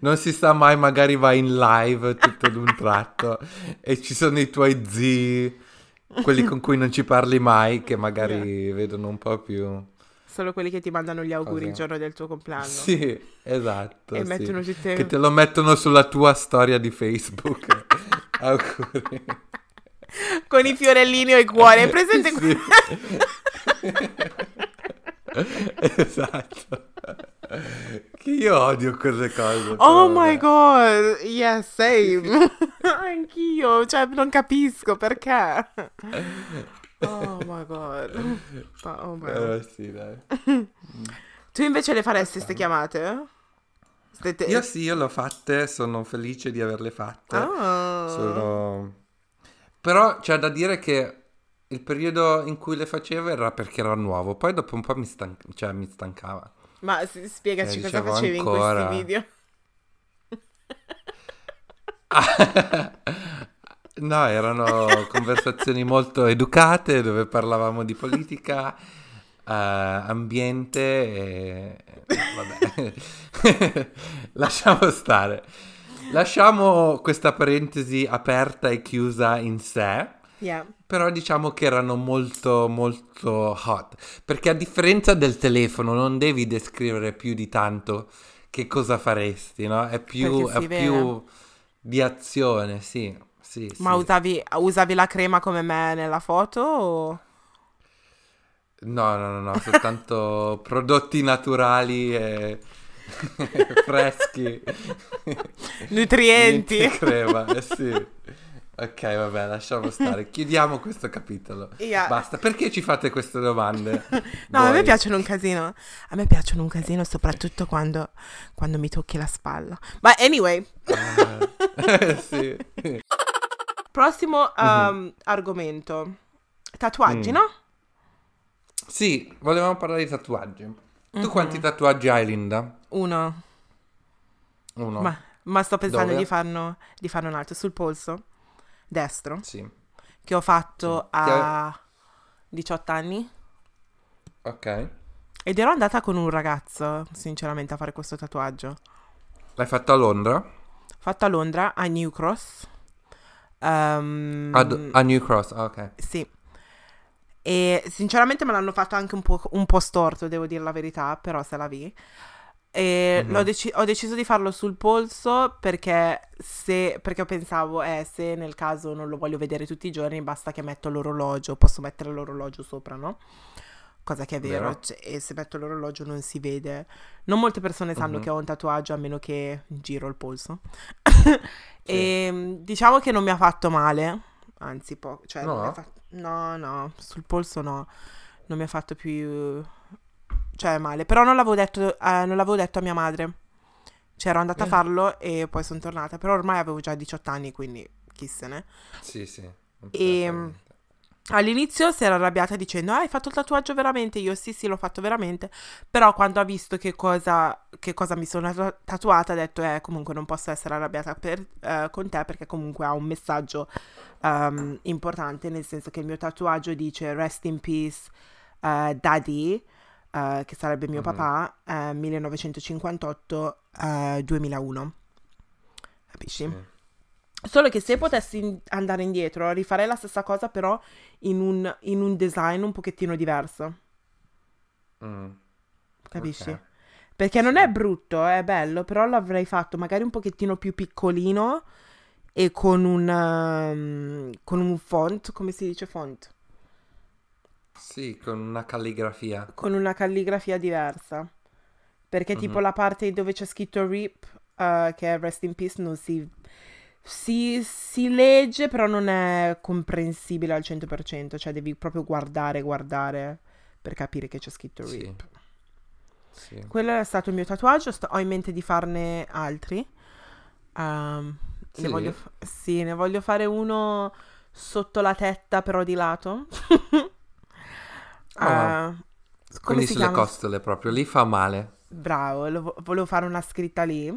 Speaker 1: non si sa mai, magari vai in live tutto d'un tratto e ci sono i tuoi zii, quelli con cui non ci parli mai, che magari vedono un po' più...
Speaker 2: Solo quelli che ti mandano gli auguri il
Speaker 1: Cosa?
Speaker 2: giorno del tuo compleanno.
Speaker 1: Sì, esatto.
Speaker 2: E
Speaker 1: sì.
Speaker 2: mettono tutte...
Speaker 1: Che te lo mettono sulla tua storia di Facebook. Auguri.
Speaker 2: Con i fiorellini o i cuori. Hai presente?
Speaker 1: Sì. esatto. Che io odio quelle cose.
Speaker 2: Oh my
Speaker 1: vabbè.
Speaker 2: god, yes, same. Anch'io, cioè non capisco perché. Oh my god. Oh my God.
Speaker 1: Però sì, dai.
Speaker 2: Tu invece le faresti queste chiamate? Ste te-
Speaker 1: Io sì, io le ho fatte, sono felice di averle fatte.
Speaker 2: Ah.
Speaker 1: Sono... Però c'è da dire che il periodo in cui le facevo era perché era nuovo, poi dopo un po' mi, stan- cioè, mi stancava.
Speaker 2: Ma spiegaci
Speaker 1: Eh,
Speaker 2: cosa facevi in
Speaker 1: ancora.
Speaker 2: questi video.
Speaker 1: No, erano conversazioni molto educate dove parlavamo di politica, eh, ambiente e... Vabbè, lasciamo stare. Lasciamo questa parentesi aperta e chiusa in sé,
Speaker 2: Yeah.
Speaker 1: però diciamo che erano molto molto hot, perché a differenza del telefono non devi descrivere più di tanto che cosa faresti, no? È più, è più di azione, sì. Sì,
Speaker 2: Ma
Speaker 1: sì.
Speaker 2: usavi, usavi la crema come me nella foto? O...
Speaker 1: No, no, no, no, soltanto prodotti naturali e freschi.
Speaker 2: Nutrienti.
Speaker 1: Niente crema, eh sì. Ok, vabbè, lasciamo stare. Chiudiamo questo capitolo.
Speaker 2: Yeah.
Speaker 1: Basta. Perché ci fate queste domande?
Speaker 2: No, a me
Speaker 1: Voi?
Speaker 2: piacciono un casino. A me piacciono un casino, soprattutto quando, quando mi tocchi la spalla. Ma anyway,
Speaker 1: Eh, sì.
Speaker 2: prossimo um, argomento. Tatuaggi,
Speaker 1: Mm.
Speaker 2: no?
Speaker 1: Sì, volevamo parlare di tatuaggi. Tu
Speaker 2: Mhm.
Speaker 1: quanti tatuaggi hai, Linda?
Speaker 2: Uno.
Speaker 1: Uno.
Speaker 2: Ma, ma sto pensando di, farno, di farne un altro sul polso destro
Speaker 1: Sì.
Speaker 2: che ho fatto
Speaker 1: Sì.
Speaker 2: A 18 anni.
Speaker 1: Ok.
Speaker 2: Ed ero andata con un ragazzo, sinceramente, a fare questo tatuaggio.
Speaker 1: L'hai fatto a Londra?
Speaker 2: Fatto a Londra, a New Cross. Ehm,
Speaker 1: Ad- a New Cross, ah, ok.
Speaker 2: Sì. E sinceramente me l'hanno fatto anche un po', un po' storto, devo dire la verità, però se la vi. E
Speaker 1: Mhm.
Speaker 2: l'ho deci- ho deciso di farlo sul polso perché, se, perché pensavo, eh, se nel caso non lo voglio vedere tutti i giorni, basta che metto l'orologio, posso mettere l'orologio sopra, no? Cosa che è vero,
Speaker 1: Vero.
Speaker 2: cioè, e se metto l'orologio non si vede. Non molte persone sanno
Speaker 1: Mhm.
Speaker 2: che ho un tatuaggio a meno che giro il polso.
Speaker 1: Sì.
Speaker 2: E diciamo che non mi ha fatto male, anzi, po- cioè,
Speaker 1: No?
Speaker 2: fatto- no, no, sul polso no, non mi ha fatto più, cioè male, però non l'avevo detto, eh, non l'avevo detto a mia madre, cioè ero andata a
Speaker 1: Eh.
Speaker 2: farlo e poi sono tornata, però ormai avevo già 18 anni, quindi chi se ne.
Speaker 1: Sì, sì. non
Speaker 2: E-. All'inizio si era arrabbiata dicendo: "Ah, hai fatto il tatuaggio veramente? Io sì, sì, l'ho fatto veramente. Però quando ha visto che cosa, che cosa mi sono tatu- tatuata, ha detto: Eh, comunque non posso essere arrabbiata per- eh, con te perché comunque ha un messaggio ehm, importante, nel senso che il mio tatuaggio dice Rest in peace, eh, Daddy, eh, che sarebbe mio
Speaker 1: Mhm.
Speaker 2: papà, eh, 1958-2001. Capisci?
Speaker 1: Sì.
Speaker 2: Solo che se potessi andare indietro, rifarei la stessa cosa, però in un, in un design un pochettino diverso.
Speaker 1: Mm,
Speaker 2: Capisci?
Speaker 1: ok.
Speaker 2: Perché non è brutto, è bello, però l'avrei fatto magari un pochettino più piccolino e con un, um, con un font, come si dice font?
Speaker 1: Sì, con una calligrafia.
Speaker 2: Con una calligrafia diversa. Perché tipo
Speaker 1: Mhm.
Speaker 2: la parte dove c'è scritto RIP, uh, che è Rest in Peace, non si, si, si legge, però non è comprensibile al 100%, cioè devi proprio guardare, guardare per capire che c'è scritto
Speaker 1: Sì.
Speaker 2: RIP.
Speaker 1: Sì.
Speaker 2: Quello è stato il mio tatuaggio, sto- ho in mente di farne altri. Ehm,
Speaker 1: Sì?
Speaker 2: ne voglio, sì, ne voglio fare uno sotto la tetta, però di lato.
Speaker 1: Ah,
Speaker 2: come
Speaker 1: Quindi sulle
Speaker 2: chiama?
Speaker 1: costole proprio, lì fa male.
Speaker 2: Bravo, lo vo- volevo fare una scritta lì.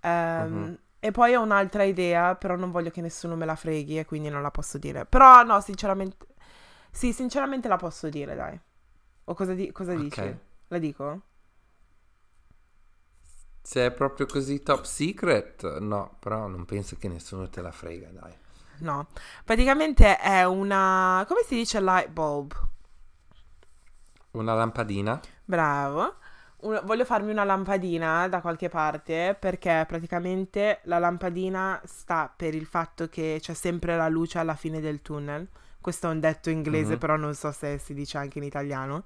Speaker 2: Ehm,
Speaker 1: Mhm.
Speaker 2: E poi ho un'altra idea, però non voglio che nessuno me la freghi e quindi non la posso dire. Però no, sinceramente... Sì, sinceramente la posso dire, dai. O cosa, di- cosa dici?
Speaker 1: Ok.
Speaker 2: La dico?
Speaker 1: Se è proprio così top secret, no, però non penso che nessuno te la frega, dai.
Speaker 2: No. Praticamente è una... come si dice light bulb?
Speaker 1: Una lampadina?
Speaker 2: Bravo. Un- voglio farmi una lampadina da qualche parte perché praticamente la lampadina sta per il fatto che c'è sempre la luce alla fine del tunnel. Questo è un detto inglese,
Speaker 1: Mhm.
Speaker 2: però non so se si dice anche in italiano.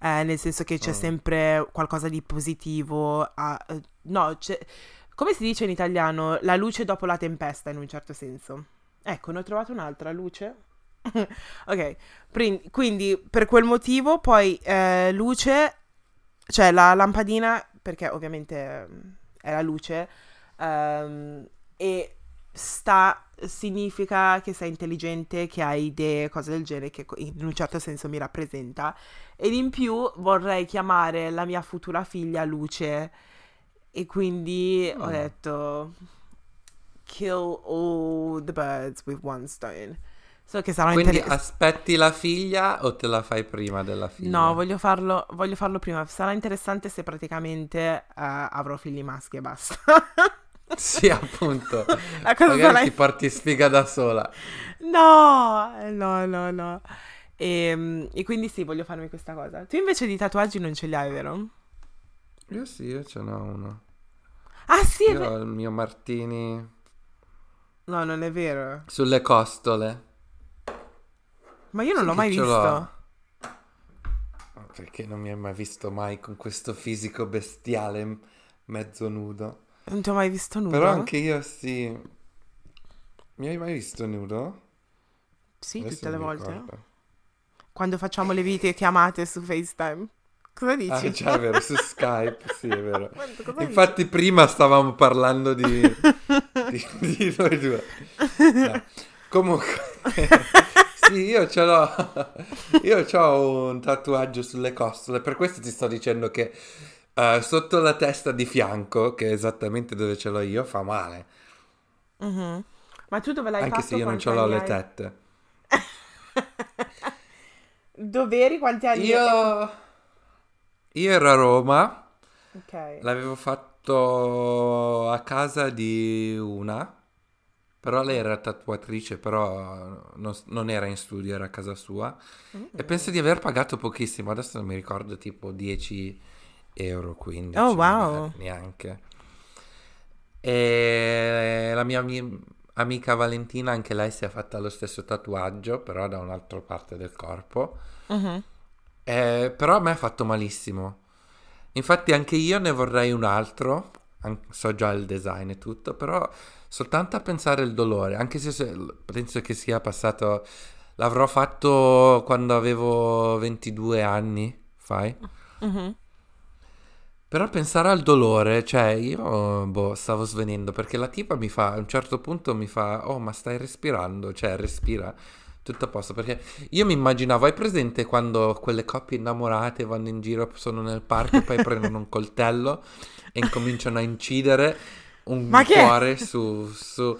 Speaker 2: Eh, nel senso che c'è
Speaker 1: Oh.
Speaker 2: sempre qualcosa di positivo. a- eh, no, c'è- come si dice in italiano? La luce dopo la tempesta, in un certo senso. Ecco, ne ho trovato un'altra luce. ok, prin- quindi per quel motivo poi eh, luce, cioè la lampadina, perché ovviamente ehm, è la luce, ehm, e sta significa che sei intelligente, che hai idee, cose del genere, che in un certo senso mi rappresenta. Ed in più vorrei chiamare la mia futura figlia Luce. E quindi ho
Speaker 1: Mm.
Speaker 2: detto kill all the birds with one stone. So che sarà
Speaker 1: Quindi
Speaker 2: interessante.
Speaker 1: aspetti la figlia o te la fai prima della figlia?
Speaker 2: No, voglio farlo, voglio farlo prima. Sarà interessante se praticamente eh, avrò figli maschi e basta.
Speaker 1: Sì, appunto.
Speaker 2: La cosa
Speaker 1: Magari
Speaker 2: sarà...
Speaker 1: ti porti sfiga da sola.
Speaker 2: No, no, no, no. E, e quindi sì, voglio farmi questa cosa. Tu invece di tatuaggi non ce li hai, vero?
Speaker 1: Io sì, io ce n'ho uno.
Speaker 2: Ah sì, è
Speaker 1: Io
Speaker 2: ve-
Speaker 1: ho il mio Martini
Speaker 2: No, non è vero.
Speaker 1: sulle costole.
Speaker 2: Ma io non
Speaker 1: Sì
Speaker 2: l'ho mai visto.
Speaker 1: l'ho. Perché non mi hai mai visto mai con questo fisico bestiale mezzo nudo.
Speaker 2: Non ti ho mai visto nudo.
Speaker 1: Però anche io sì. Mi hai mai visto nudo?
Speaker 2: Sì,
Speaker 1: Adesso
Speaker 2: tutte le volte.
Speaker 1: ricordo.
Speaker 2: Quando facciamo le videochiamate su FaceTime. Cosa dici?
Speaker 1: Ah, già, è vero, su Skype, sì, è vero.
Speaker 2: Quanto-
Speaker 1: Infatti prima stavamo parlando di, di, di noi due. No. Comunque, sì, io ce l'ho. Io ho un tatuaggio sulle costole, per questo ti sto dicendo che eh, sotto la testa di fianco, che è esattamente dove ce l'ho io, fa male.
Speaker 2: Mhm. Ma tu dove l'hai
Speaker 1: Anche
Speaker 2: fatto?
Speaker 1: se io non ce l'ho le tette.
Speaker 2: Dov'eri? Quanti anni
Speaker 1: Io, io ero a Roma,
Speaker 2: Ok.
Speaker 1: l'avevo fatto a casa di una. Però lei era tatuatrice, però non, non era in studio, era a casa sua.
Speaker 2: Mm.
Speaker 1: E penso di aver pagato pochissimo, adesso non mi ricordo, tipo 10 euro, 15.
Speaker 2: Oh, wow.
Speaker 1: Neanche. E la mia ami- amica Valentina, anche lei si è fatta lo stesso tatuaggio, però da un'altra parte del corpo.
Speaker 2: Mhm.
Speaker 1: Eh, però a me ha fatto malissimo. Infatti anche io ne vorrei un altro, so già il design e tutto, però soltanto a pensare al dolore, anche se, penso che sia passato, l'avrò fatto quando avevo 22 anni, fai?
Speaker 2: Mhm.
Speaker 1: Però pensare al dolore, cioè io boh, stavo svenendo perché la tipa mi fa, a un certo punto mi fa, oh ma stai respirando, cioè respira, tutto a posto, perché io mi immaginavo, hai presente quando quelle coppie innamorate vanno in giro, sono nel parco e poi prendono un coltello e incominciano a incidere un
Speaker 2: Ma
Speaker 1: cuore su, su-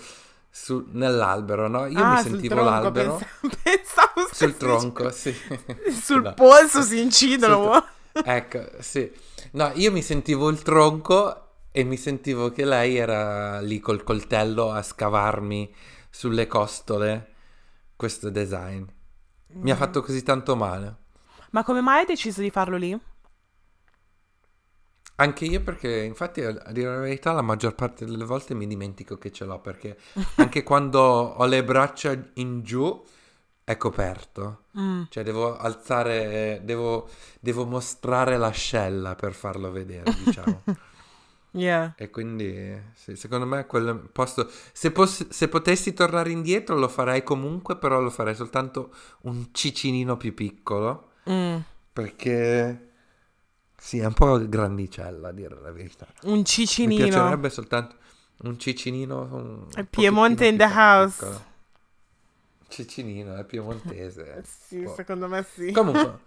Speaker 1: su- nell'albero, no? Io
Speaker 2: Ah,
Speaker 1: mi sentivo
Speaker 2: tronco,
Speaker 1: l'albero
Speaker 2: pensa- pensavo
Speaker 1: sul tronco, sì.
Speaker 2: Sul
Speaker 1: No.
Speaker 2: polso si incidono.
Speaker 1: Sul Ecco, sì. No, io mi sentivo il tronco e mi sentivo che lei era lì col coltello a scavarmi sulle costole questo design. Mi ha fatto così tanto male.
Speaker 2: Ma come mai hai deciso di farlo lì?
Speaker 1: Anche io perché, infatti, a a dire la verità, la maggior parte delle volte mi dimentico che ce l'ho perché anche quando ho le braccia in giù è coperto.
Speaker 2: Mm.
Speaker 1: Cioè devo alzare, devo, devo mostrare l'ascella per farlo vedere, diciamo.
Speaker 2: Yeah.
Speaker 1: E quindi, sì, secondo me quel posto... Se, pos- se potessi tornare indietro lo farei comunque, però lo farei soltanto un cicinino più piccolo,
Speaker 2: Mm.
Speaker 1: perché... Sì, è un po' grandicella, a dire la verità.
Speaker 2: Un
Speaker 1: Mi
Speaker 2: cicinino.
Speaker 1: piacerebbe soltanto un cicinino... Un,
Speaker 2: Piemonte in the house.
Speaker 1: piccolo. Cicinino, è piemontese.
Speaker 2: Sì,
Speaker 1: Boh.
Speaker 2: secondo me sì.
Speaker 1: Comunque,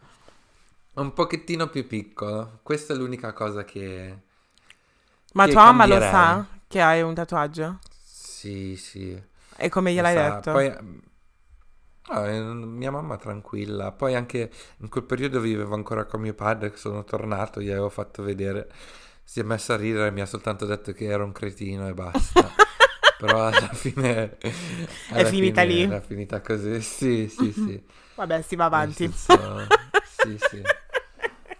Speaker 1: un pochettino più piccolo. Questa è l'unica cosa che...
Speaker 2: Ma tua mamma lo sa che hai un tatuaggio?
Speaker 1: Sì, sì.
Speaker 2: E come gliel'hai detto?
Speaker 1: Poi, ah, eh, mia mamma tranquilla. Poi anche in quel periodo vivevo ancora con mio padre, sono tornato, gli avevo fatto vedere. Si è messa a ridere, mi ha soltanto detto che ero un cretino e basta. Però alla fine... alla
Speaker 2: finita
Speaker 1: fine
Speaker 2: lì.
Speaker 1: Era finita così, sì, sì, sì.
Speaker 2: Vabbè, si va avanti.
Speaker 1: Senso, sì, sì.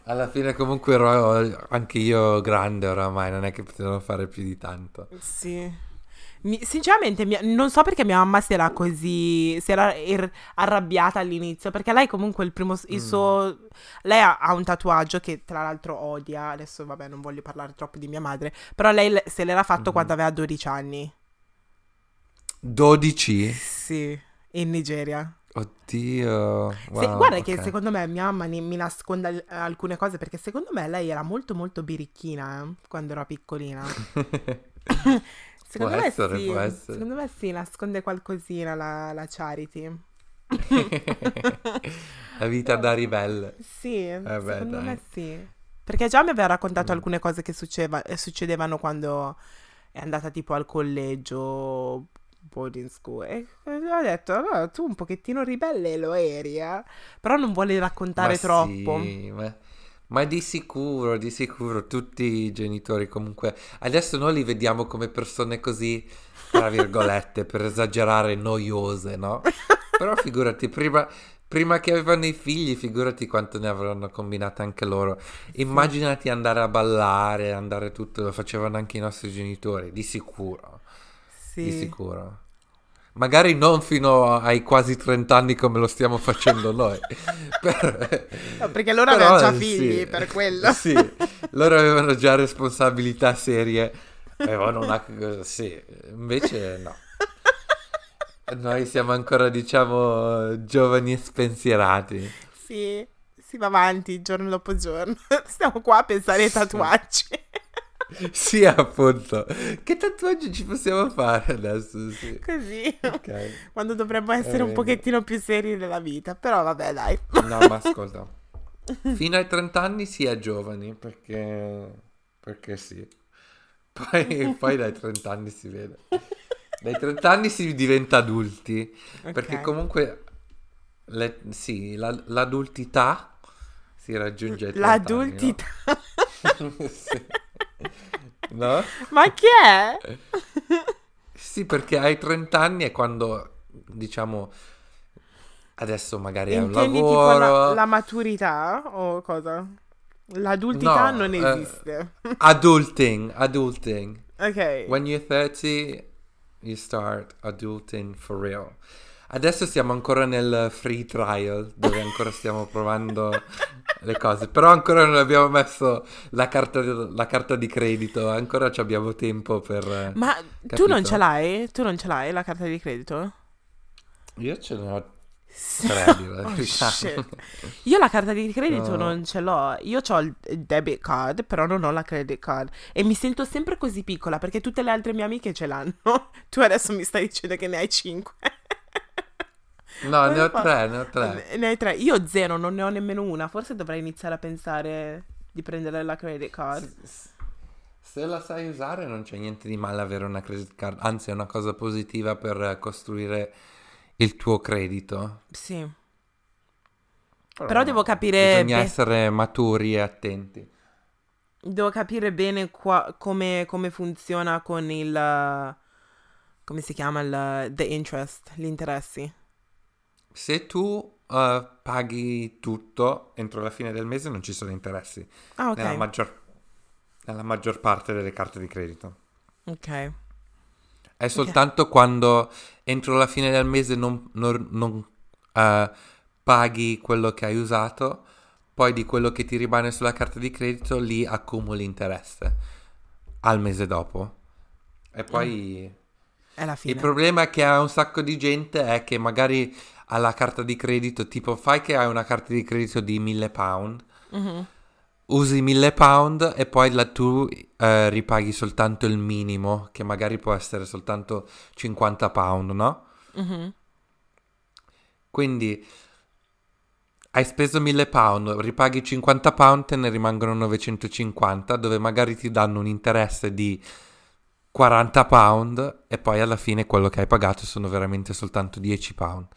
Speaker 1: Alla fine comunque ero anche io grande oramai, non è che potevo fare più di tanto.
Speaker 2: Sì. Mi- sinceramente, mia- non so perché mia mamma si era così. si era er- arrabbiata all'inizio. Perché lei, comunque, il primo. il
Speaker 1: Mm.
Speaker 2: suo. Lei ha, ha un tatuaggio che tra l'altro odia. Adesso, vabbè, non voglio parlare troppo di mia madre. Però lei le- se l'era fatto
Speaker 1: Mhm.
Speaker 2: quando aveva 12 anni.
Speaker 1: 12?
Speaker 2: Sì, in Nigeria.
Speaker 1: Oddio.
Speaker 2: Se-
Speaker 1: wow,
Speaker 2: guarda che
Speaker 1: ok.
Speaker 2: secondo me mia mamma ni- mi nasconde al- alcune cose perché secondo me lei era molto molto birichina eh, quando era piccolina. Secondo
Speaker 1: Può
Speaker 2: me
Speaker 1: essere,
Speaker 2: sì,
Speaker 1: può essere.
Speaker 2: secondo me sì, nasconde qualcosina la, la Charity.
Speaker 1: La vita da ribelle.
Speaker 2: Sì,
Speaker 1: beh,
Speaker 2: secondo
Speaker 1: dai.
Speaker 2: me sì. Perché già mi aveva raccontato
Speaker 1: Mm.
Speaker 2: alcune cose che succedeva- eh, succedevano quando è andata tipo al collegio, boarding school. E ho detto, "Ah, tu un pochettino ribelle lo eri, eh?" Però non vuole raccontare
Speaker 1: Ma
Speaker 2: troppo.
Speaker 1: sì, ma, ma di sicuro, di sicuro, tutti i genitori comunque... Adesso noi li vediamo come persone così, tra virgolette, per esagerare, noiose, no? Però figurati, prima, prima che avevano i figli, figurati quanto ne avranno combinate anche loro. Immaginati andare a ballare, andare tutto, lo facevano anche i nostri genitori, di sicuro, di
Speaker 2: Sì.
Speaker 1: sicuro. Magari non fino ai quasi 30 anni come lo stiamo facendo noi. Per-
Speaker 2: No, perché loro
Speaker 1: però,
Speaker 2: avevano già figli,
Speaker 1: sì,
Speaker 2: per quello.
Speaker 1: Sì, loro avevano già responsabilità serie. Avevano una... Sì, invece no. Noi siamo ancora, diciamo, giovani e spensierati.
Speaker 2: Sì, si va avanti giorno dopo giorno. Stiamo qua a pensare ai tatuaggi.
Speaker 1: Sì, appunto. Che tatuaggi ci possiamo fare adesso? Sì.
Speaker 2: Così,
Speaker 1: Ok.
Speaker 2: quando dovremmo essere un
Speaker 1: Eh,
Speaker 2: pochettino più seri nella vita. Però vabbè, dai.
Speaker 1: No, ma ascolta. Fino ai 30 anni si è giovani, perché... Perché sì. Poi, poi dai 30 anni si vede. Dai 30 anni si diventa adulti, perché
Speaker 2: Ok.
Speaker 1: comunque... le- sì, la- l'adultità si raggiunge ai 30
Speaker 2: L'adultità.
Speaker 1: anni, no? Sì. No?
Speaker 2: Ma chi è?
Speaker 1: Sì, perché hai 30 anni e quando, diciamo, adesso magari hai un
Speaker 2: Intendi
Speaker 1: lavoro...
Speaker 2: tipo la, la maturità o cosa? L'adultità
Speaker 1: No,
Speaker 2: non
Speaker 1: eh,
Speaker 2: esiste.
Speaker 1: Adulting, adulting.
Speaker 2: ok.
Speaker 1: When you're 30, you start adulting for real. Adesso siamo ancora nel free trial, dove ancora stiamo provando le cose, però ancora non abbiamo messo la carta, la carta di credito, ancora ci abbiamo tempo per... eh,
Speaker 2: Ma tu
Speaker 1: capito?
Speaker 2: non ce l'hai? Tu non ce l'hai la carta di credito?
Speaker 1: Io ce ne ho tre,
Speaker 2: Oh. Io la carta di credito
Speaker 1: No.
Speaker 2: non ce l'ho. Io ho il debit card, però non ho la credit card. E mi sento sempre così piccola perché tutte le altre mie amiche ce l'hanno. Tu adesso mi stai dicendo che ne hai cinque.
Speaker 1: No, ne ho
Speaker 2: fa-
Speaker 1: tre, ne ho tre.
Speaker 2: Ne- hai tre. Io zero, non ne ho nemmeno una. Forse dovrei iniziare a pensare di prendere la credit card.
Speaker 1: S- Se la sai usare non c'è niente di male avere una credit card, anzi è una cosa positiva per costruire il tuo credito.
Speaker 2: Sì. Però devo capire
Speaker 1: Bisogna
Speaker 2: be-
Speaker 1: essere maturi e attenti.
Speaker 2: Devo capire bene qua- come, come funziona con il... come si chiama il... the interest, gli interessi.
Speaker 1: Se tu eh, paghi tutto entro la fine del mese non ci sono interessi.
Speaker 2: Ah, ok.
Speaker 1: Nella, maggior, nella maggior parte delle carte di credito.
Speaker 2: Ok.
Speaker 1: È soltanto quando entro la fine del mese non, non- non, eh, paghi quello che hai usato, poi di quello che ti rimane sulla carta di credito lì accumuli interesse al mese dopo. E poi
Speaker 2: È la
Speaker 1: il
Speaker 2: fine.
Speaker 1: problema che ha un sacco di gente è che magari ha la carta di credito, tipo fai che hai una carta di credito di 1000 pound,
Speaker 2: Mhm.
Speaker 1: usi 1000 pound e poi la tu eh, ripaghi soltanto il minimo, che magari può essere soltanto 50 pound, no?
Speaker 2: Mhm.
Speaker 1: Quindi hai speso 1000 pound, ripaghi 50 pound, te ne rimangono 950, dove magari ti danno un interesse di 40 pound e poi alla fine quello che hai pagato sono veramente soltanto 10 pound.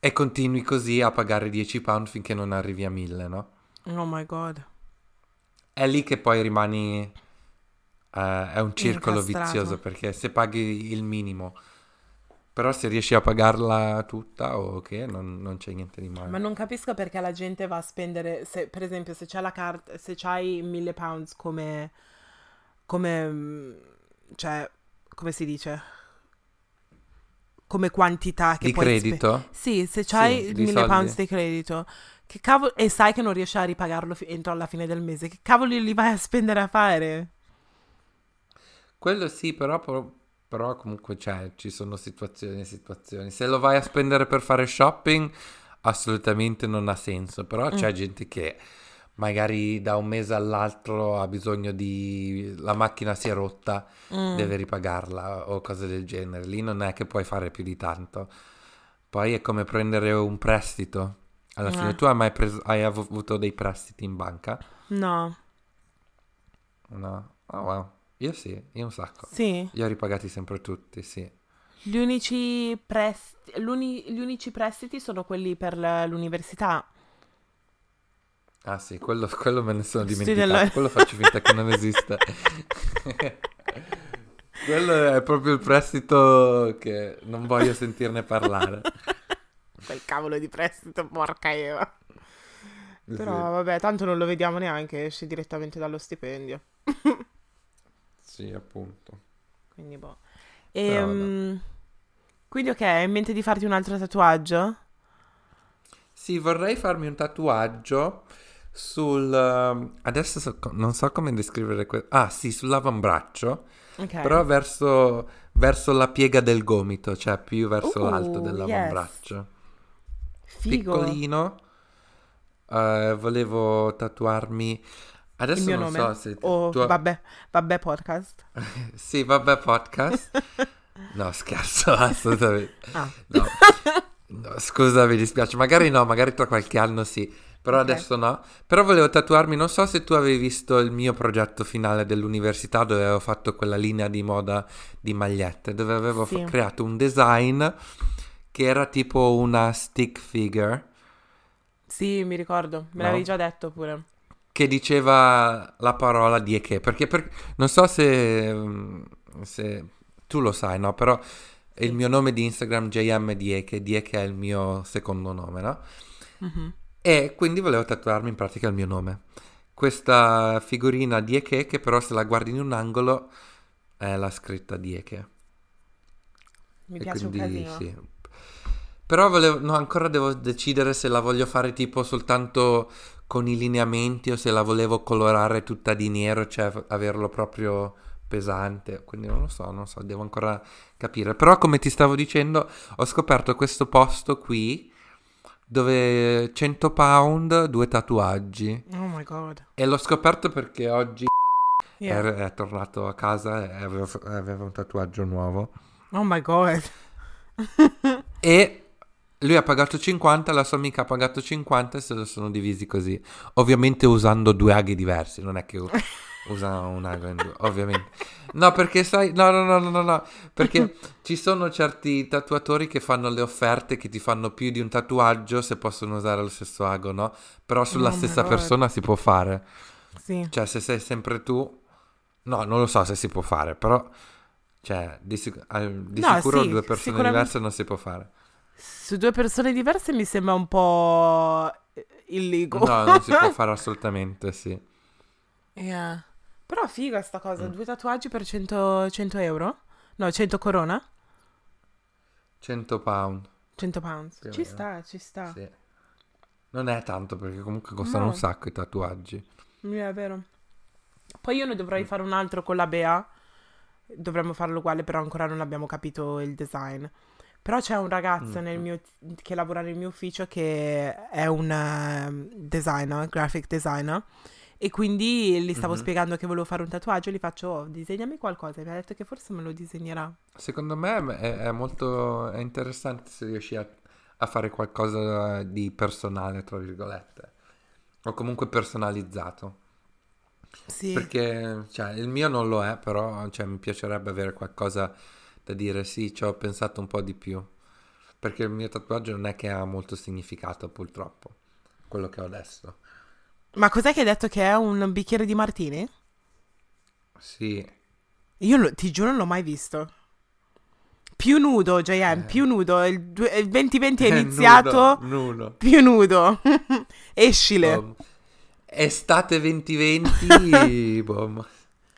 Speaker 1: E continui così a pagare 10 pound finché non arrivi a 1000, no?
Speaker 2: Oh my god.
Speaker 1: È lì che poi rimani... eh, è un circolo
Speaker 2: Incastrato.
Speaker 1: vizioso perché se paghi il minimo, però se riesci a pagarla tutta o che non, non c'è niente di male.
Speaker 2: Ma non capisco perché la gente va a spendere, se, per esempio, se c'è la carta, se c'hai 1000 pounds come, come, mm, cioè, come si dice? Come quantità che
Speaker 1: Di
Speaker 2: puoi spe-
Speaker 1: credito?
Speaker 2: Sì, se c'hai
Speaker 1: Sì, di
Speaker 2: 1000
Speaker 1: soldi.
Speaker 2: pounds di credito, che cavolo, e sai che non riesci a ripagarlo fi- entro alla fine del mese, che cavolo li vai a spendere a fare?
Speaker 1: Quello sì, però, però, però comunque c'è, ci sono situazioni e situazioni. Se lo vai a spendere per fare shopping, assolutamente non ha senso. Però c'è gente che magari da un mese all'altro ha bisogno di... la macchina si è rotta,
Speaker 2: Mm.
Speaker 1: deve ripagarla o cose del genere. Lì non è che puoi fare più di tanto. Poi è come prendere un prestito. Alla fine
Speaker 2: Eh.
Speaker 1: tu hai mai preso, hai av- avuto dei prestiti in banca?
Speaker 2: No,
Speaker 1: No? Oh wow. Io sì, io un sacco.
Speaker 2: sì.
Speaker 1: Io ho ripagati sempre tutti, sì.
Speaker 2: Gli unici, l'uni- gli unici prestiti sono quelli per l'università.
Speaker 1: Ah sì, quello, quello me ne sono dimenticato,
Speaker 2: nella-
Speaker 1: quello faccio finta che non esiste. quello è proprio il prestito che non voglio sentirne parlare.
Speaker 2: Quel cavolo di prestito, porca Eva.
Speaker 1: Sì.
Speaker 2: Però vabbè, tanto non lo vediamo neanche, esce direttamente dallo stipendio.
Speaker 1: Sì, appunto.
Speaker 2: Quindi boh.
Speaker 1: Però vabbè.
Speaker 2: Ehm, quindi ok, hai in mente di farti un altro tatuaggio?
Speaker 1: Sì, vorrei farmi un tatuaggio sul... um, adesso so- non so come descrivere questo. Ah sì, sull'avambraccio,
Speaker 2: Ok.
Speaker 1: però verso, verso la piega del gomito, cioè più verso
Speaker 2: Uh,
Speaker 1: l'alto
Speaker 2: yes.
Speaker 1: dell'avambraccio.
Speaker 2: Figo.
Speaker 1: piccolino. Eh, volevo tatuarmi. Adesso
Speaker 2: Il mio
Speaker 1: non
Speaker 2: nome?
Speaker 1: so se
Speaker 2: O
Speaker 1: tu-
Speaker 2: vabbè, vabbè podcast.
Speaker 1: Sì, vabbè, podcast. No, scherzo, assolutamente.
Speaker 2: Ah.
Speaker 1: No. No, scusa, mi dispiace. Magari no, magari tra qualche anno sì. Però
Speaker 2: Ok.
Speaker 1: adesso no. Però volevo tatuarmi. Non so se tu avevi visto il mio progetto finale dell'università dove avevo fatto quella linea di moda di magliette, dove avevo
Speaker 2: Sì.
Speaker 1: fa- creato un design che era tipo una stick figure.
Speaker 2: Sì, mi ricordo, me
Speaker 1: No.
Speaker 2: l'avevi già detto pure.
Speaker 1: che diceva la parola die che perché per- non so se, se tu lo sai, no? Però il mio nome di Instagram JM Dieke, Dieke è il mio secondo nome, no?
Speaker 2: Mhm.
Speaker 1: E quindi volevo tatuarmi in pratica il mio nome. Questa figurina Dieke che però se la guardi in un angolo è la scritta Dieke.
Speaker 2: Mi
Speaker 1: E
Speaker 2: piace un
Speaker 1: quindi sì. Però volevo, no, ancora devo decidere se la voglio fare tipo soltanto con i lineamenti o se la volevo colorare tutta di nero, cioè averlo proprio pesante. Quindi non lo so, non so, devo ancora capire. Però come ti stavo dicendo, ho scoperto questo posto qui dove 100 pound, due tatuaggi.
Speaker 2: Oh my god.
Speaker 1: E l'ho scoperto perché oggi
Speaker 2: Yeah.
Speaker 1: è, è tornato a casa e aveva, aveva un tatuaggio nuovo.
Speaker 2: Oh my god.
Speaker 1: E lui ha pagato 50, la sua amica ha pagato 50 e se lo sono divisi così. Ovviamente usando due aghi diversi, non è che usa un ago in due, ovviamente. No, perché sai, no, no, no, no, no, no, perché ci sono certi tatuatori che fanno le offerte che ti fanno più di un tatuaggio se possono usare lo stesso ago, no? Però sulla
Speaker 2: Oh
Speaker 1: stessa persona si può fare.
Speaker 2: Sì.
Speaker 1: Cioè, se sei sempre tu, no, non lo so se si può fare, però, cioè, di, sic- di
Speaker 2: No,
Speaker 1: sicuro
Speaker 2: sì,
Speaker 1: due persone
Speaker 2: sicuramente.
Speaker 1: diverse non si può fare.
Speaker 2: Su due persone diverse mi sembra un po' illigo.
Speaker 1: No, non si può fare assolutamente, sì.
Speaker 2: Yeah. Però figa sta cosa,
Speaker 1: Mm.
Speaker 2: due tatuaggi per 100, 100 euro? No, 100 corona?
Speaker 1: 100 pound.
Speaker 2: 100 pounds.
Speaker 1: Più o
Speaker 2: Ci
Speaker 1: meno.
Speaker 2: sta, ci sta.
Speaker 1: Sì. Non è tanto perché comunque costano
Speaker 2: No.
Speaker 1: un sacco i tatuaggi.
Speaker 2: Yeah, è vero. Poi io ne dovrei fare un altro con la Bea. Dovremmo farlo uguale, però ancora non abbiamo capito il design. Però c'è un ragazzo
Speaker 1: Mm.
Speaker 2: nel mio- che lavora nel mio ufficio che è un ehm, designer, graphic designer. E quindi gli stavo
Speaker 1: Mhm.
Speaker 2: spiegando che volevo fare un tatuaggio. Gli faccio, oh, disegnami qualcosa. E mi ha detto che forse me lo disegnerà.
Speaker 1: Secondo me è, è molto è interessante se riesci a, a fare qualcosa di personale, tra virgolette. O comunque personalizzato.
Speaker 2: Sì.
Speaker 1: Perché cioè, il mio non lo è, però cioè, mi piacerebbe avere qualcosa da dire sì, ci ho pensato un po' di più. Perché il mio tatuaggio non è che ha molto significato, purtroppo. Quello che ho adesso.
Speaker 2: Ma cos'è che hai detto che è un bicchiere di martini?
Speaker 1: Sì,
Speaker 2: Io lo- ti giuro non l'ho mai visto. Più nudo, JM,
Speaker 1: Eh.
Speaker 2: più nudo. Il, il 2020 è iniziato.
Speaker 1: nudo, nudo.
Speaker 2: Più nudo. Escile.
Speaker 1: Bom. Estate 2020, bom.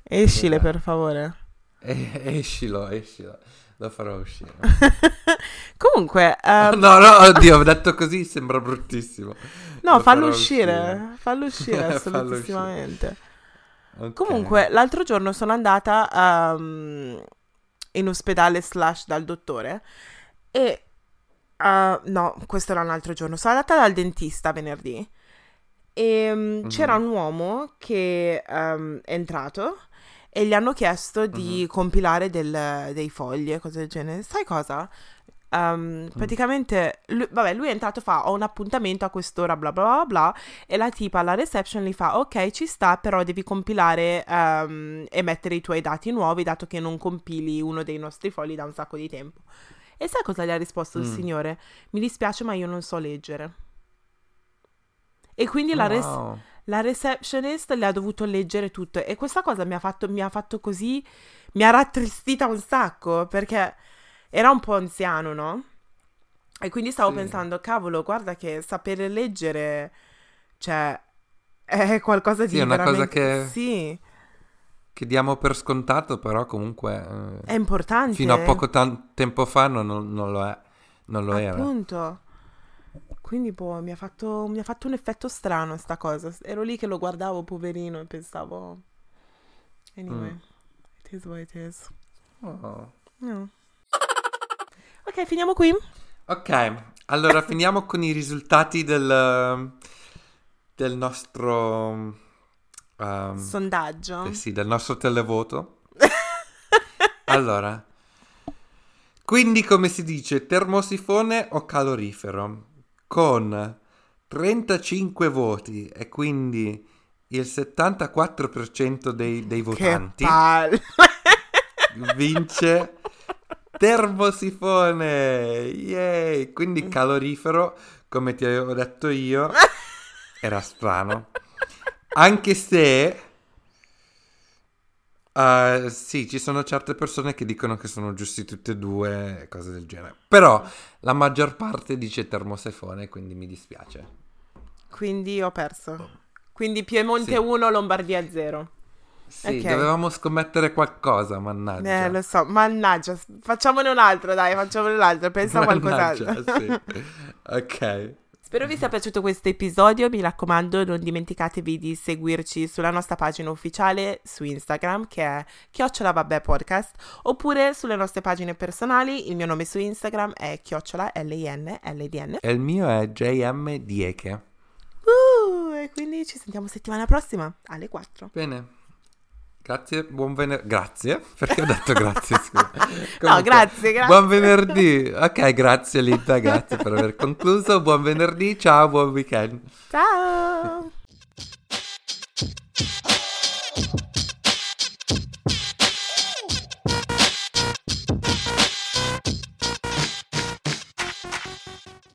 Speaker 2: Escile,
Speaker 1: Vabbè.
Speaker 2: per favore.
Speaker 1: E- escilo, escilo. Lo farò uscire.
Speaker 2: Comunque, ehm,
Speaker 1: no, no, oddio, ho detto così sembra bruttissimo.
Speaker 2: no,
Speaker 1: Lo
Speaker 2: fallo
Speaker 1: farò
Speaker 2: uscire. Fallo uscire, assolutissimamente.
Speaker 1: Ok.
Speaker 2: Comunque, l'altro giorno sono andata ehm, in ospedale slash dal dottore e... eh, no, questo era un altro giorno. Sono andata dal dentista venerdì e mm,
Speaker 1: Mhm.
Speaker 2: c'era un uomo che ehm, è entrato e gli hanno chiesto di
Speaker 1: Mhm.
Speaker 2: compilare del- dei fogli e cose del genere. Sai cosa? Ehm, praticamente, lui, vabbè, lui è entrato, fa ho un appuntamento a quest'ora, bla bla bla bla, e la tipa alla reception gli fa ok ci sta, però devi compilare ehm, e mettere i tuoi dati nuovi, dato che non compili uno dei nostri fogli da un sacco di tempo. E sai cosa gli ha risposto il
Speaker 1: Mm.
Speaker 2: signore? Mi dispiace, ma io non so leggere. E quindi la, res-. La receptionist le ha dovuto leggere tutto e questa cosa mi ha fatto, mi ha fatto così, mi ha rattristita un sacco perché era un po' anziano, no? E quindi stavo
Speaker 1: Sì.
Speaker 2: pensando, cavolo, guarda che sapere leggere, cioè, è qualcosa di
Speaker 1: Sì, è una cosa
Speaker 2: veramente...
Speaker 1: che-
Speaker 2: Sì,
Speaker 1: Che diamo per scontato, però comunque eh,
Speaker 2: è importante.
Speaker 1: fino a poco tan- tempo fa non, non- non lo è. Non lo era.
Speaker 2: Appunto. Quindi, boh, mi ha fatto, mi ha fatto un effetto strano sta cosa. Ero lì che lo guardavo, poverino, e pensavo... Anyway,
Speaker 1: Mm.
Speaker 2: it is what it is.
Speaker 1: Oh.
Speaker 2: No. Ok, finiamo qui.
Speaker 1: Ok, allora finiamo con i risultati del, del nostro... ehm,
Speaker 2: Sondaggio.
Speaker 1: eh sì, del nostro televoto. Allora, quindi come si dice, termosifone o calorifero? Con 35 voti e quindi il 74% dei, dei votanti vince termosifone. Yay! Quindi calorifero, come ti avevo detto io, era strano. Anche se Uh, sì, ci sono certe persone che dicono che sono giusti tutti e due, cose del genere. Però la maggior parte dice termosifone, quindi mi dispiace.
Speaker 2: Quindi ho perso. Quindi Piemonte
Speaker 1: Sì.
Speaker 2: 1, Lombardia 0.
Speaker 1: Sì,
Speaker 2: Ok.
Speaker 1: dovevamo scommettere qualcosa, mannaggia.
Speaker 2: Eh, lo so, mannaggia. Facciamone un altro, dai, facciamone un altro. Pensa a qualcos'altro.
Speaker 1: Sì. Ok.
Speaker 2: Spero vi sia piaciuto questo episodio, mi raccomando non dimenticatevi di seguirci sulla nostra pagina ufficiale su Instagram che è chiocciola vabbè podcast oppure sulle nostre pagine personali, il mio nome su Instagram è chiocciola L-I-N L-D-N
Speaker 1: E il mio è JM Dieke.
Speaker 2: uh, e quindi ci sentiamo settimana prossima alle 4
Speaker 1: Bene. Grazie, buon venerdì. Grazie, perché ho detto grazie? Scusa. Comunque, no,
Speaker 2: grazie, grazie.
Speaker 1: Buon venerdì. Ok, grazie Linda, grazie per aver concluso. Buon venerdì, ciao, buon weekend.
Speaker 2: Ciao.